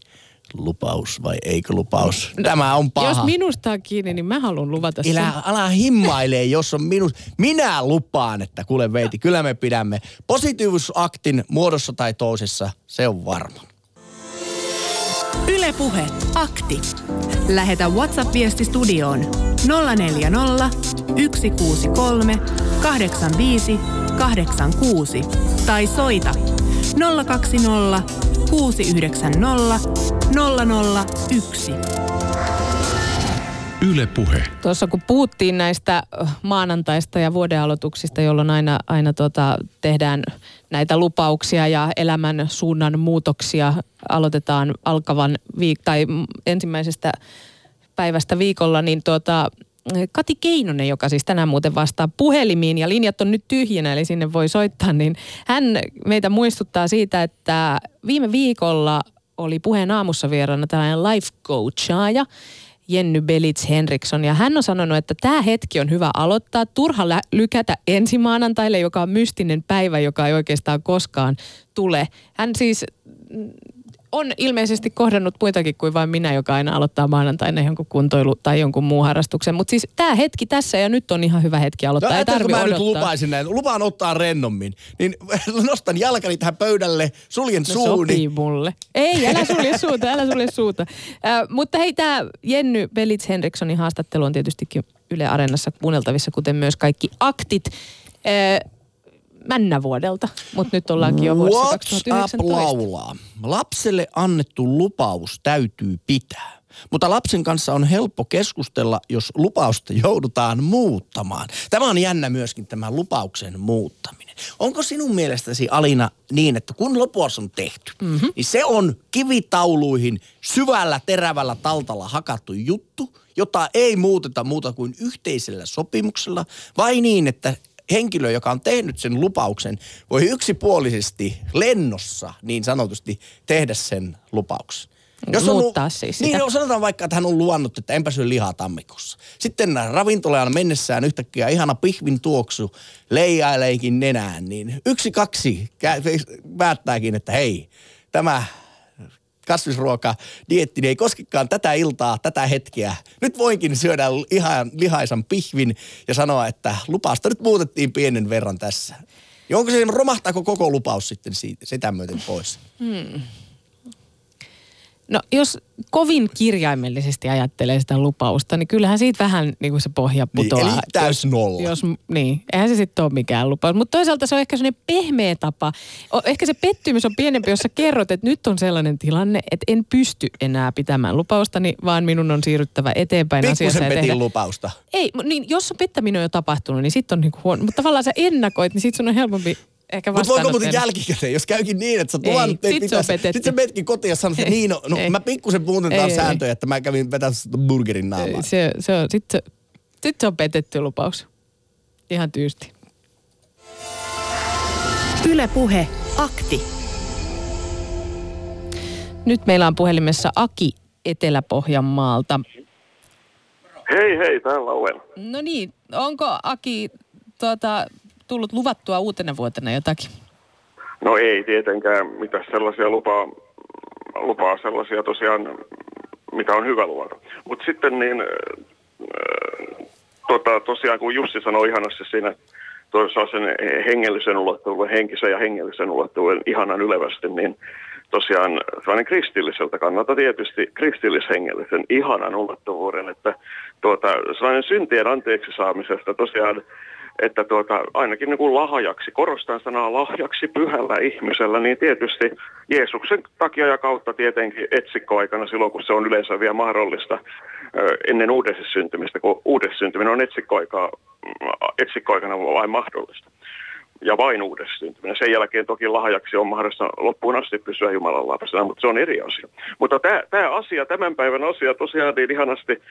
lupaus vai eikö lupaus? Tämä on paha. Jos minusta on kiinni, niin mä haluan luvata sen. Elä, ala himmailee, jos on minus. Minä lupaan, että kuule veiti, kyllä me pidämme positiivisuusaktin muodossa tai toisessa. Se on varma. Ylepuhe akti. Lähetä WhatsApp-viesti studioon 040 163 85 86 tai soita 020 690 001. Yle Puhe. Tuossa kun puhuttiin näistä maanantaista ja vuodenaloituksista, jolloin aina, aina tota, tehdään näitä lupauksia ja elämän suunnan muutoksia, aloitetaan alkavan viik- tai ensimmäisestä päivästä viikolla, niin tuota, Kati Keinonen, joka siis tänään muuten vastaa puhelimiin ja linjat on nyt tyhjänä, eli sinne voi soittaa, niin hän meitä muistuttaa siitä, että viime viikolla oli puheen aamussa vieraana tällainen life coachaaja, Jenny Belits Henriksson. Ja hän on sanonut, että tämä hetki on hyvä aloittaa. Turha lykätä ensi maanantaille, joka on mystinen päivä, joka ei oikeastaan koskaan tule. Hän siis on ilmeisesti kohdannut muitakin kuin vain minä, joka aina aloittaa maanantaina jonkun kuntoilu tai jonkun muun harrastuksen. Mutta siis tämä hetki tässä ja nyt on ihan hyvä hetki aloittaa. No, Ei tarvi mä odottaa. nyt lupaisin näin, lupaan ottaa rennommin, niin nostan jalkani tähän pöydälle, suljen No suuni. sopii mulle. Ei, älä sulje suuta, älä sulje suuta. Äh, mutta hei, tämä Jenny Belits Henrikssonin haastattelu on tietystikin Yle Areenassa kuunneltavissa, kuten myös kaikki aktit äh, männävuodelta. Mutta nyt ollaankin jo vuodessa WhatsApp 2019. laulaa. Lapselle annettu lupaus täytyy pitää. Mutta lapsen kanssa on helppo keskustella, jos lupausta joudutaan muuttamaan. Tämä on jännä myöskin tämä lupauksen muuttaminen. Onko sinun mielestäsi Alina niin, että kun lupaus on tehty, mm-hmm. niin se on kivitauluihin syvällä terävällä taltalla hakattu juttu, jota ei muuteta muuta kuin yhteisellä sopimuksella, vai niin, että henkilö, joka on tehnyt sen lupauksen, voi yksipuolisesti lennossa niin sanotusti tehdä sen lupauksen. Muuttaa siis Niin, sitä. no, sanotaan vaikka, että hän on luvannut, että enpä syö lihaa tammikuussa. Sitten ravintolaan mennessään yhtäkkiä ihana pihvin tuoksu leijaileikin nenään, niin yksi kaksi päättääkin, että hei, tämä kasvisruoka dietti niin ei koskekaan tätä iltaa, tätä hetkeä. Nyt voinkin syödä ihan lihaisan pihvin ja sanoa, että lupausta nyt muutettiin pienen verran tässä. Ja onko se, romahtaako koko lupaus sitten siitä, sitä myöten pois? No jos kovin kirjaimellisesti ajattelee sitä lupausta, niin kyllähän siitä vähän niin kuin se pohja Niin, putoaa. eli täys nolla. Jos, niin, eihän se sitten ole mikään lupaus. Mutta toisaalta se on ehkä sellainen pehmeä tapa. O, ehkä se pettymys on pienempi, jos sä kerrot, että nyt on sellainen tilanne, että en pysty enää pitämään lupaustani, vaan minun on siirryttävä eteenpäin asiassa Pikkusen tehdä. petin lupausta. Ei, niin jos on pettäminen on jo tapahtunut, niin sitten on niinku huono. Mutta tavallaan sä ennakoit, niin sitten sun on helpompi ehkä Mutta voiko muuten jälkikäteen, jos käykin niin, että sä Ei, tuon, sit se on petetty. Sitten sä menetkin kotiin ja sanot, että niin, no, no ei. mä pikkusen muuten taas sääntöjä, että mä kävin vetämässä burgerin naamaan. Se, se on, sit, se, sit se on petetty lupaus. Ihan tyysti. Yle Puhe, akti. Nyt meillä on puhelimessa Aki Etelä-Pohjanmaalta. Hei hei, täällä olen. No niin, onko Aki tuota, tullut luvattua uutena vuotena jotakin? No ei tietenkään mitä sellaisia lupaa, lupaa sellaisia tosiaan, mitä on hyvä luvata. Mutta sitten niin, äh, tota, tosiaan kun Jussi sanoi ihanasti siinä tuossa sen hengellisen ulottuvuuden, henkisen ja hengellisen ulottuvuuden ihanan ylevästi, niin tosiaan sellainen kristilliseltä kannalta tietysti kristillishengellisen ihanan ulottuvuuden, että tuota, sellainen syntien anteeksi saamisesta tosiaan että tuota, ainakin niin kuin lahjaksi, korostan sanaa lahjaksi pyhällä ihmisellä, niin tietysti Jeesuksen takia ja kautta tietenkin etsikkoaikana silloin, kun se on yleensä vielä mahdollista ennen uudessa syntymistä, kun uudessa syntyminen on etsikkoaikaa, etsikkoaikana vain mahdollista. Ja vain uudessa syntyminen. Sen jälkeen toki lahjaksi on mahdollista loppuun asti pysyä Jumalan lapsena, mutta se on eri asia. Mutta tämä, asia, tämän päivän asia tosiaan niin ihanasti,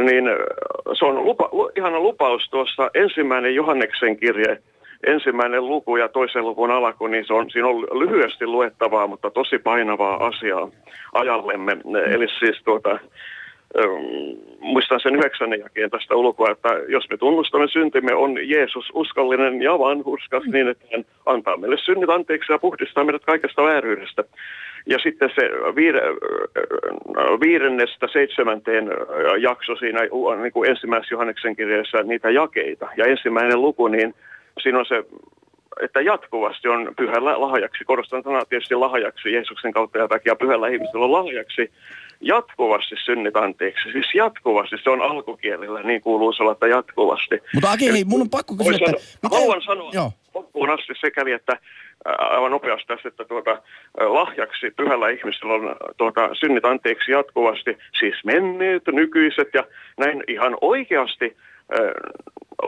niin ö, se on lupa, lu, ihana lupaus tuossa ensimmäinen Johanneksen kirje, ensimmäinen luku ja toisen luvun alku, niin se on, siinä on lyhyesti luettavaa, mutta tosi painavaa asiaa ajallemme. Eli siis tuota, muistan sen yhdeksännen jakeen tästä ulkoa, että jos me tunnustamme syntimme, on Jeesus uskollinen ja vanhurskas niin, että hän antaa meille synnit anteeksi ja puhdistaa meidät kaikesta vääryydestä. Ja sitten se viide, viidennestä seitsemänteen jakso siinä niin kuin ensimmäisessä Johanneksen kirjassa niitä jakeita. Ja ensimmäinen luku, niin siinä on se että jatkuvasti on pyhällä lahjaksi, korostan sanaa tietysti lahjaksi Jeesuksen kautta ja takia pyhällä ihmisellä on lahjaksi, jatkuvasti synnit anteeksi. Siis jatkuvasti, se on alkukielellä, niin kuuluu olla, että jatkuvasti. Mutta Aki, hei, mun on pakko kysyä, että... sanoa, haluan sanoa Joo. loppuun asti sekäli, että aivan nopeasti tässä, että tuota, lahjaksi pyhällä ihmisellä on tuota, synnit anteeksi jatkuvasti, siis menneet, nykyiset ja näin ihan oikeasti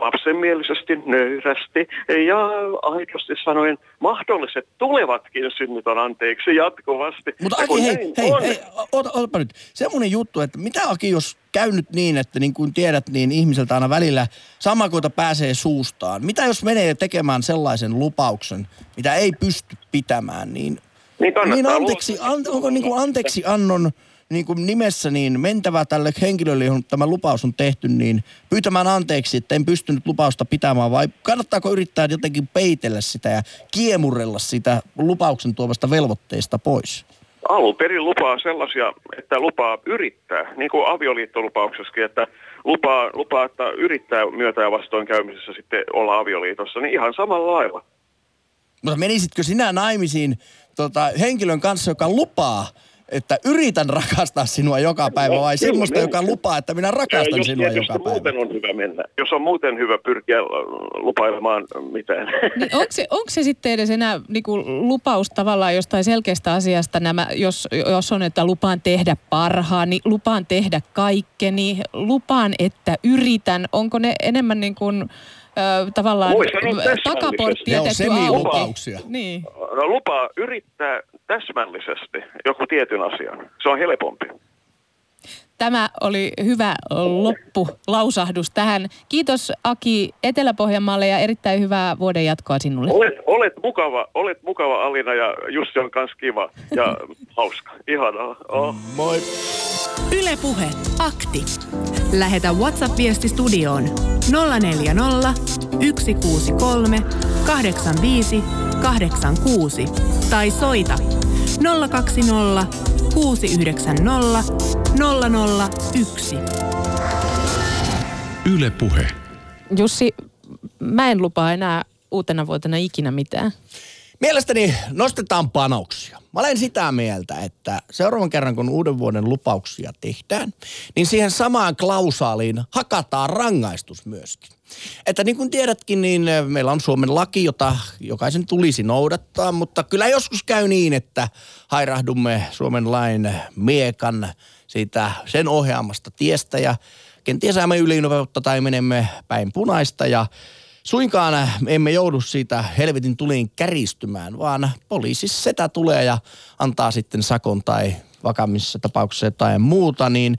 lapsenmielisesti, nöyrästi ja aidosti sanoen mahdolliset tulevatkin synnit on anteeksi jatkuvasti. Mutta Ja Aki, hei, näin hei, on- hei, ota, otapa nyt. Semmoinen juttu, että mitä Aki, jos käy nyt niin, että niin kuin tiedät, niin ihmiseltä aina välillä samakoita pääsee suustaan. Mitä jos menee tekemään sellaisen lupauksen, mitä ei pysty pitämään, niin, Niin niin anteeksi, an, onko niin kuin anteeksi annon niin kuin nimessä niin mentävä tälle henkilölle, johon tämä lupaus on tehty, niin pyytämään anteeksi, että en pystynyt lupausta pitämään, vai kannattaako yrittää jotenkin peitellä sitä ja kiemurrella sitä lupauksen tuomasta velvoitteesta pois? alun perin lupaa sellaisia, että lupaa yrittää, niin kuin avioliittolupauksessakin, että lupaa, lupaa että yrittää myötä ja vastoinkäymisessä sitten olla avioliitossa, niin ihan samalla lailla. Mutta menisitkö sinä naimisiin tota, henkilön kanssa, joka lupaa että yritän rakastaa sinua joka päivä vai Kyllä, semmoista, mennä. joka lupaa, että minä rakastan jos sinua tietysti joka päivä? muuten on hyvä mennä. Jos on muuten hyvä pyrkiä äh, lupailemaan mitään. Niin onko, se, onko se sitten edes enää niinku lupaus tavallaan jostain selkeästä asiasta, nämä, jos, jos on, että lupaan tehdä parhaani, lupaan tehdä kaikkeni, lupaan, että yritän, onko ne enemmän niin kuin, ö, tavallaan Voi sanoa täsmällisesti. takaportti Ne on jätetty auki? semilupauksia. Niin. No, lupaa yrittää täsmällisesti joku tietyn asian. Se on helpompi. Tämä oli hyvä loppulausahdus tähän. Kiitos Aki Etelä-Pohjanmaalle ja erittäin hyvää vuoden jatkoa sinulle. Olet, olet, mukava, olet mukava Alina ja Jussi on kans kiva ja hauska. Ihanaa. Oh. Moi. Ylepuhe akti. Lähetä WhatsApp-viesti studioon 040 163 85 86 tai soita 020 690 001. Yle Puhe. Jussi, mä en lupaa enää uutena vuotena ikinä mitään. Mielestäni nostetaan panoksia. Mä olen sitä mieltä, että seuraavan kerran kun uuden vuoden lupauksia tehdään, niin siihen samaan klausaaliin hakataan rangaistus myöskin. Että niin kuin tiedätkin, niin eh, meillä on Suomen laki, jota jokaisen tulisi noudattaa, mutta kyllä joskus käy niin, että hairahdumme Suomen lain miekan siitä sen ohjaamasta tiestä ja kenties saamme ylinopeutta tai menemme päin punaista ja Suinkaan emme joudu siitä helvetin tuliin käristymään, vaan poliisi setä tulee ja antaa sitten sakon tai vakammissa tapauksissa jotain muuta, niin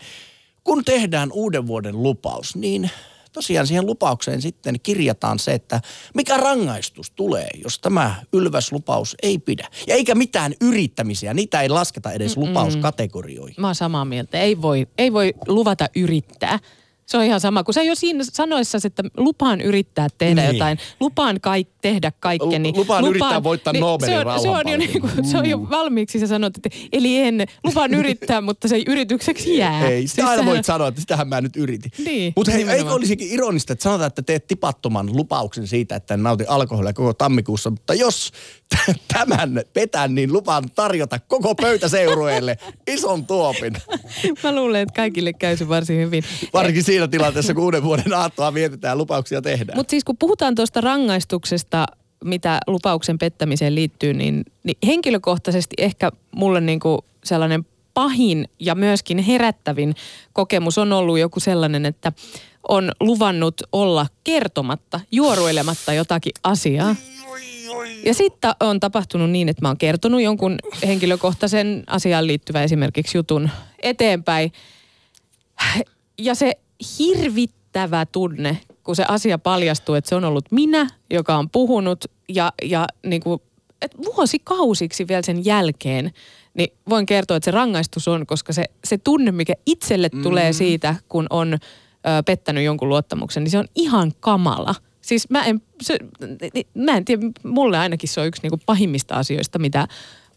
kun tehdään uuden vuoden lupaus, niin tosiaan siihen lupaukseen sitten kirjataan se, että mikä rangaistus tulee, jos tämä ylväslupaus ei pidä. Ja eikä mitään yrittämisiä, niitä ei lasketa edes lupauskategorioihin. Mä oon samaa mieltä. Ei voi, ei voi luvata yrittää. Se on ihan sama, kun sä jo siinä sanoissa, että lupaan yrittää tehdä Niin. niin. jotain, lupaan kaik, tehdä kaikkeni. Lu- lupaan yrittää voittaa Nobelin se on, se on, jo niin kuin, se on jo valmiiksi, sä sanot, että eli en, lupaan yrittää, mutta se yritykseksi jää. Ei, sitä Siis aina voit sanoa, että sitähän mä nyt yritin. Niin, Mutta hei, eikö olisikin ironista, että sanotaan, että teet tipattoman lupauksen siitä, että en nauti alkoholia koko tammikuussa, mutta jos tämän petän, niin lupaan tarjota koko pöytäseurueelle ison tuopin. Mä luulen, että kaikille käy se varsin hyvin. Varsinkin siinä tilanteessa, kun uuden vuoden aattoa vietetään ja lupauksia tehdään. Mutta siis kun puhutaan tuosta rangaistuksesta, mitä lupauksen pettämiseen liittyy, niin, niin henkilökohtaisesti ehkä mulle niinku sellainen pahin ja myöskin herättävin kokemus on ollut joku sellainen, että on luvannut olla kertomatta, juoruilematta jotakin asiaa. Ja sitten on tapahtunut niin, että mä oon kertonut jonkun henkilökohtaisen asiaan liittyvän esimerkiksi jutun eteenpäin. Ja se hirvittävä tunne, kun se asia paljastuu, että se on ollut minä, joka on puhunut ja, ja niin kuin, et vuosikausiksi vielä sen jälkeen, niin voin kertoa, että se rangaistus on, koska se, se tunne, mikä itselle mm. tulee siitä, kun on ö, pettänyt jonkun luottamuksen, niin se on ihan kamala. Siis mä en, se, mä en tiedä, mulle ainakin se on yksi niinku pahimmista asioista, mitä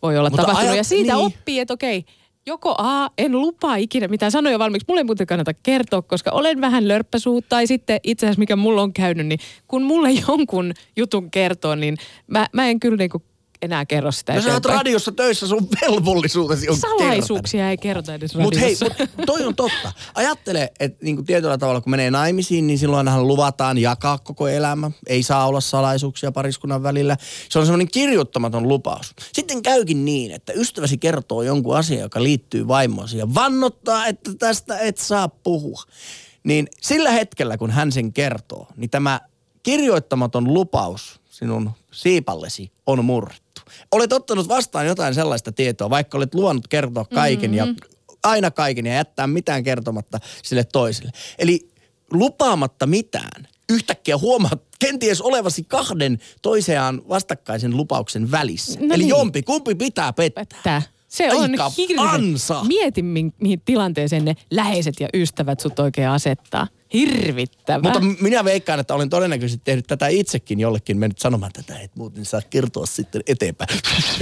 voi olla Mutta tapahtunut. ajat- ja siitä niin. oppii, että okei, joko A, en lupaa ikinä mitään sanoja valmiiksi. Mulle ei muuten kannata kertoa, koska olen vähän lörppäsuu. Tai sitten itse asiassa mikä mulla on käynyt, niin kun mulle jonkun jutun kertoo, niin mä, mä en kyllä niinku enää kerro sitä Jos sä oot radiossa töissä, sun velvollisuutesi on. Salaisuuksia ei kerrota edes Mutta hei, mut toi on totta. Ajattele, että niinku tietyllä tavalla kun menee naimisiin, niin silloinhan luvataan jakaa koko elämä. Ei saa olla salaisuuksia pariskunnan välillä. Se on semmoinen kirjoittamaton lupaus. Sitten käykin niin, että ystäväsi kertoo jonkun asian, joka liittyy vaimoasi ja vannottaa, että tästä et saa puhua. Niin sillä hetkellä, kun hän sen kertoo, niin tämä kirjoittamaton lupaus sinun siipallesi on murrettu. Olet ottanut vastaan jotain sellaista tietoa, vaikka olet luvannut kertoa kaiken mm-hmm. ja aina kaiken ja jättää mitään kertomatta sille toiselle. Eli lupaamatta mitään, yhtäkkiä huomaat kenties olevasi kahden toiseaan vastakkaisen lupauksen välissä. No Eli niin. jompi, kumpi pitää pettää. Pettää. Se on Aika hirveä. ansa. Mieti, mi- mihin tilanteeseen ne läheiset ja ystävät sut oikein asettaa. Hirvittävä. Mutta minä veikkaan, että olen todennäköisesti tehnyt tätä itsekin jollekin mennyt sanomaan tätä, että muuten saa kertoa sitten eteenpäin.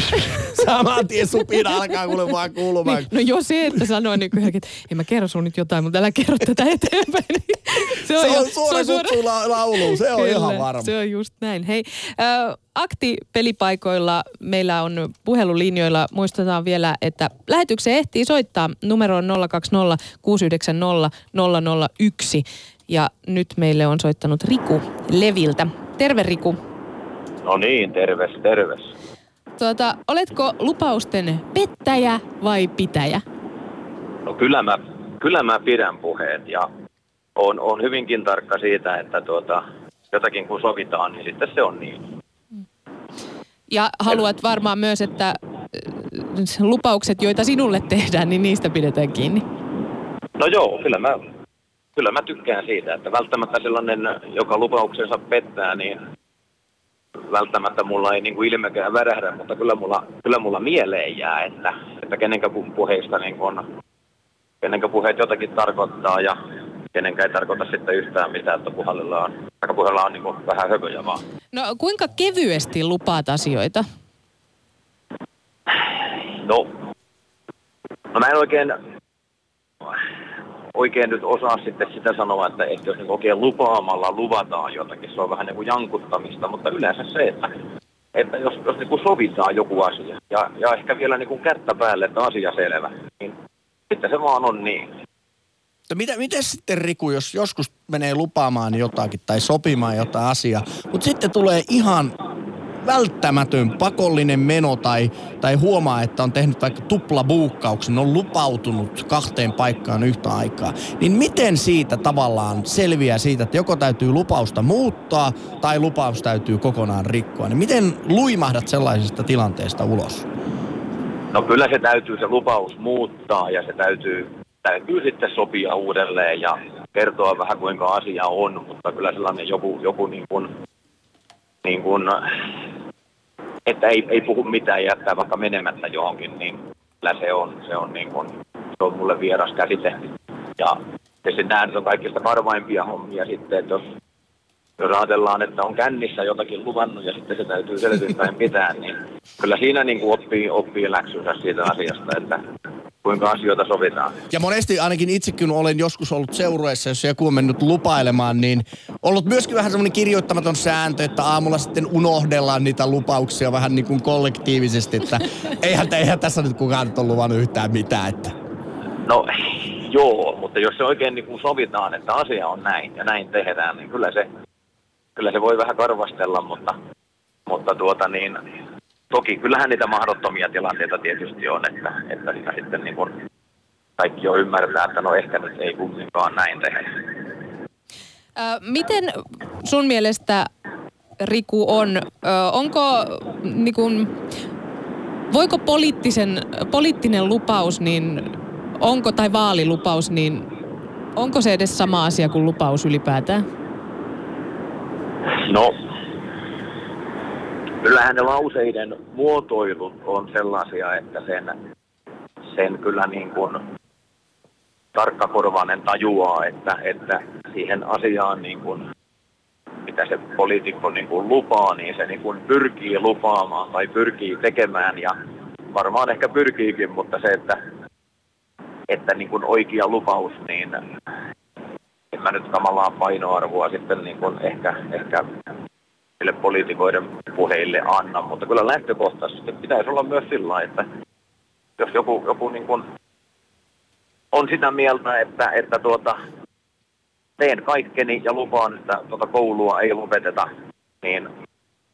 Saman tien supina alkaa kuule vaan kuulumaan. Niin, no jo se, että sanoin niin kuin, että ei mä kerro sun nyt jotain, mutta älä kerro tätä eteenpäin. Niin Se on, jo- suora kutsu la- lauluun, se on Kyllä, ihan varma. Se on just näin. Hei, äh, Akti-pelipaikoilla meillä on puhelulinjoilla. Muistetaan vielä, että lähetykseen ehtii soittaa numeroon 020 690 001. Ja nyt meille on soittanut Riku Leviltä. Terve Riku. No niin, terves, terves. Tuota, oletko lupausten pettäjä vai pitäjä? No kyllä mä, kyllä mä pidän puheet ja on, on hyvinkin tarkka siitä, että tuota, jotakin kun sovitaan, niin sitten se on niin. Ja haluat varmaan myös, että äh, lupaukset, joita sinulle tehdään, niin niistä pidetään kiinni. No joo, kyllä mä, kyllä mä tykkään siitä, että välttämättä sellainen, joka lupauksensa pettää, niin välttämättä mulla ei niin kuin ilmekään värähdä, mutta kyllä mulla, kyllä mulla mieleen jää, että, että kenenkä pu- puheista niin kuin, kenenkä puheet jotakin tarkoittaa ja kenenkä ei tarkoita sitten yhtään mitään, että puheella on, aika puheella on niin kuin vähän hököjä vaan. No kuinka kevyesti lupaat asioita? No, no mä en oikein, oikein nyt osaa sitten sitä sanoa, että, että jos niin oikein lupaamalla luvataan jotakin, se on vähän niin kuin jankuttamista, mutta yleensä se, että, että jos, jos niin kuin sovitaan joku asia ja, ja ehkä vielä niin kuin kättä päälle, että asia selvä, niin sitten se vaan on niin. Mutta mitä, miten sitten Riku, jos joskus menee lupaamaan jotakin tai sopimaan jotain asiaa, mutta sitten tulee ihan välttämätön pakollinen meno tai, tai huomaa, että on tehnyt vaikka tuplabuukkauksen, on lupautunut kahteen paikkaan yhtä aikaa, niin miten siitä tavallaan selviää siitä, että joko täytyy lupausta muuttaa tai lupaus täytyy kokonaan rikkoa, niin miten luimahdat sellaisesta tilanteesta ulos? No kyllä se täytyy se lupaus muuttaa ja se täytyy, täytyy sitten sopia uudelleen ja kertoa vähän kuinka asia on, mutta kyllä sellainen joku, joku niin kuin, niin kuin, että ei, ei puhu mitään ja jättää vaikka menemättä johonkin, niin kyllä se on, se on, niin kuin, se on mulle vieras käsite. Ja nämä nyt on kaikista karvaimpia hommia sitten, että jos, jos ajatellaan, että on kännissä jotakin luvannut ja sitten se täytyy selvittäen pitää, niin kyllä siinä niin kuin oppii, oppii läksynsä siitä asiasta, että kuinka asioita sovitaan. Ja monesti ainakin itsekin olen joskus ollut seurueessa, jos joku on mennyt lupailemaan, niin ollut myöskin vähän semmoinen kirjoittamaton sääntö, että aamulla sitten unohdellaan niitä lupauksia vähän niin kuin kollektiivisesti, että eihän, eihän tässä nyt kukaan nyt ole luvannut yhtään mitään. Että. No joo, mutta jos se oikein niin kuin sovitaan, että asia on näin ja näin tehdään, niin kyllä se, kyllä se voi vähän karvastella, mutta, mutta tuota niin, toki kyllähän niitä mahdottomia tilanteita tietysti on, että, että sitä sitten niin kuin kaikki jo ymmärtää, että no ehkä nyt ei kumminkaan näin tehdä. Miten sun mielestä Riku on, onko niin kun, voiko poliittisen, poliittinen lupaus, niin onko, tai vaalilupaus, niin onko se edes sama asia kuin lupaus ylipäätään? No, kyllähän ne lauseiden muotoilut on sellaisia, että sen, sen kyllä niin kuin tarkkakorvainen tajuaa, että, että siihen asiaan niin kuin, mitä se poliitikko niin kuin lupaa, niin se niin kuin pyrkii lupaamaan tai pyrkii tekemään ja varmaan ehkä pyrkiikin, mutta se, että, että niin kuin oikea lupaus, niin en mä nyt tavallaan painoarvoa sitten niin kuin ehkä, ehkä niille poliitikoiden puheille anna, mutta kyllä lähtökohtaisesti pitäisi olla myös sillä että jos joku, joku niin kuin on sitä mieltä, että, että tuota, teen kaikkeni ja lupaan, että tuota koulua ei lopeteta, niin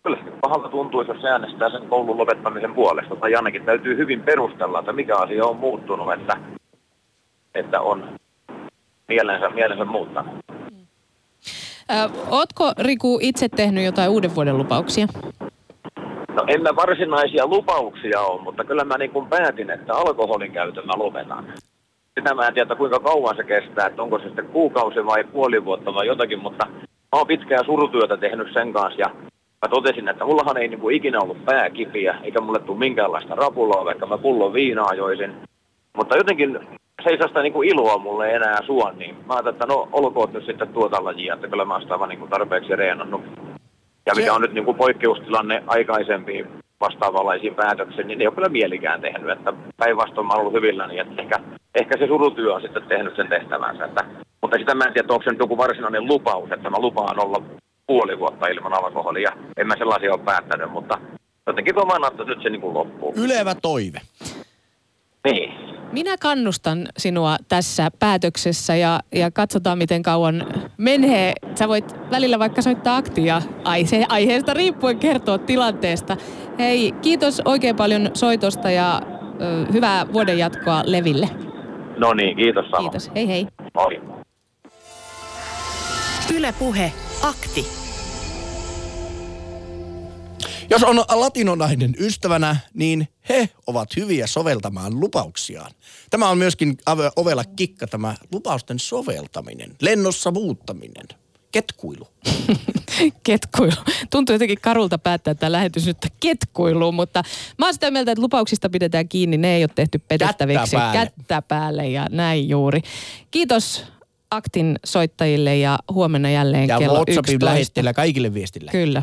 kyllä se pahalta tuntuisi, jos se äänestää sen koulun lopettamisen puolesta. Tai ainakin täytyy hyvin perustella, että mikä asia on muuttunut, että, että on mielensä, mielensä muuttanut. Ö, ootko Riku itse tehnyt jotain uuden vuoden lupauksia? No en mä varsinaisia lupauksia ole, mutta kyllä mä niin kuin päätin, että alkoholin käytön mä lopetan. Sitä mä en tiedä, kuinka kauan se kestää, että onko se sitten kuukausi vai puoli vuotta vai jotakin, mutta mä oon pitkää surutyötä tehnyt sen kanssa ja mä totesin, että mullahan ei niin kuin ikinä ollut pää kipiä, eikä mulle tule minkäänlaista rapulaa, vaikka mä pullon viinaa joisin. Mutta jotenkin se ei saa sitä niin kuin iloa mulle enää suon, niin mä ajattelin, että no olkoon nyt sitten tuota lajia, että kyllä mä oon sitä vaan niin kuin tarpeeksi reenannut. Ja mikä on nyt niin kuin poikkeustilanne aikaisempiin vastaavanlaisiin päätöksiin, niin ei ole kyllä mielikään tehnyt. Että päinvastoin mä oon ollut hyvilläni, että ehkä, ehkä se surutyö on sitten tehnyt sen tehtävänsä. Että, mutta sitä mä en tiedä, onko se nyt joku varsinainen lupaus, että mä lupaan olla puoli vuotta ilman alkoholia. En mä sellaisia ole päättänyt, mutta jotenkin tuo mä että nyt se niin kuin loppuu. Ylevä toive. Niin. Minä kannustan sinua tässä päätöksessä ja, ja katsotaan miten kauan menee. Sä voit välillä vaikka soittaa aktia aihe, aiheesta riippuen kertoa tilanteesta. Hei, kiitos oikein paljon soitosta ja ö, hyvää vuoden jatkoa Leville. No niin, kiitos Samo. Kiitos, hei hei. Moi. Yle Puhe, akti. Jos on latinonainen ystävänä, niin he ovat hyviä soveltamaan lupauksiaan. Tämä on myöskin ovella kikka, tämä lupausten soveltaminen, lennossa muuttaminen, ketkuilu. Ketkuilu. Tuntuu jotenkin karulta päättää tämä lähetys nyt ketkuiluun, mutta mä oon sitä mieltä, että lupauksista pidetään kiinni. Ne ei ole tehty petettäviksi. Kättä päälle. Kättä päälle ja näin juuri. Kiitos Aktin soittajille ja huomenna jälleen Ja kello WhatsAppin 11. lähettillä kaikille viestillä. Kyllä.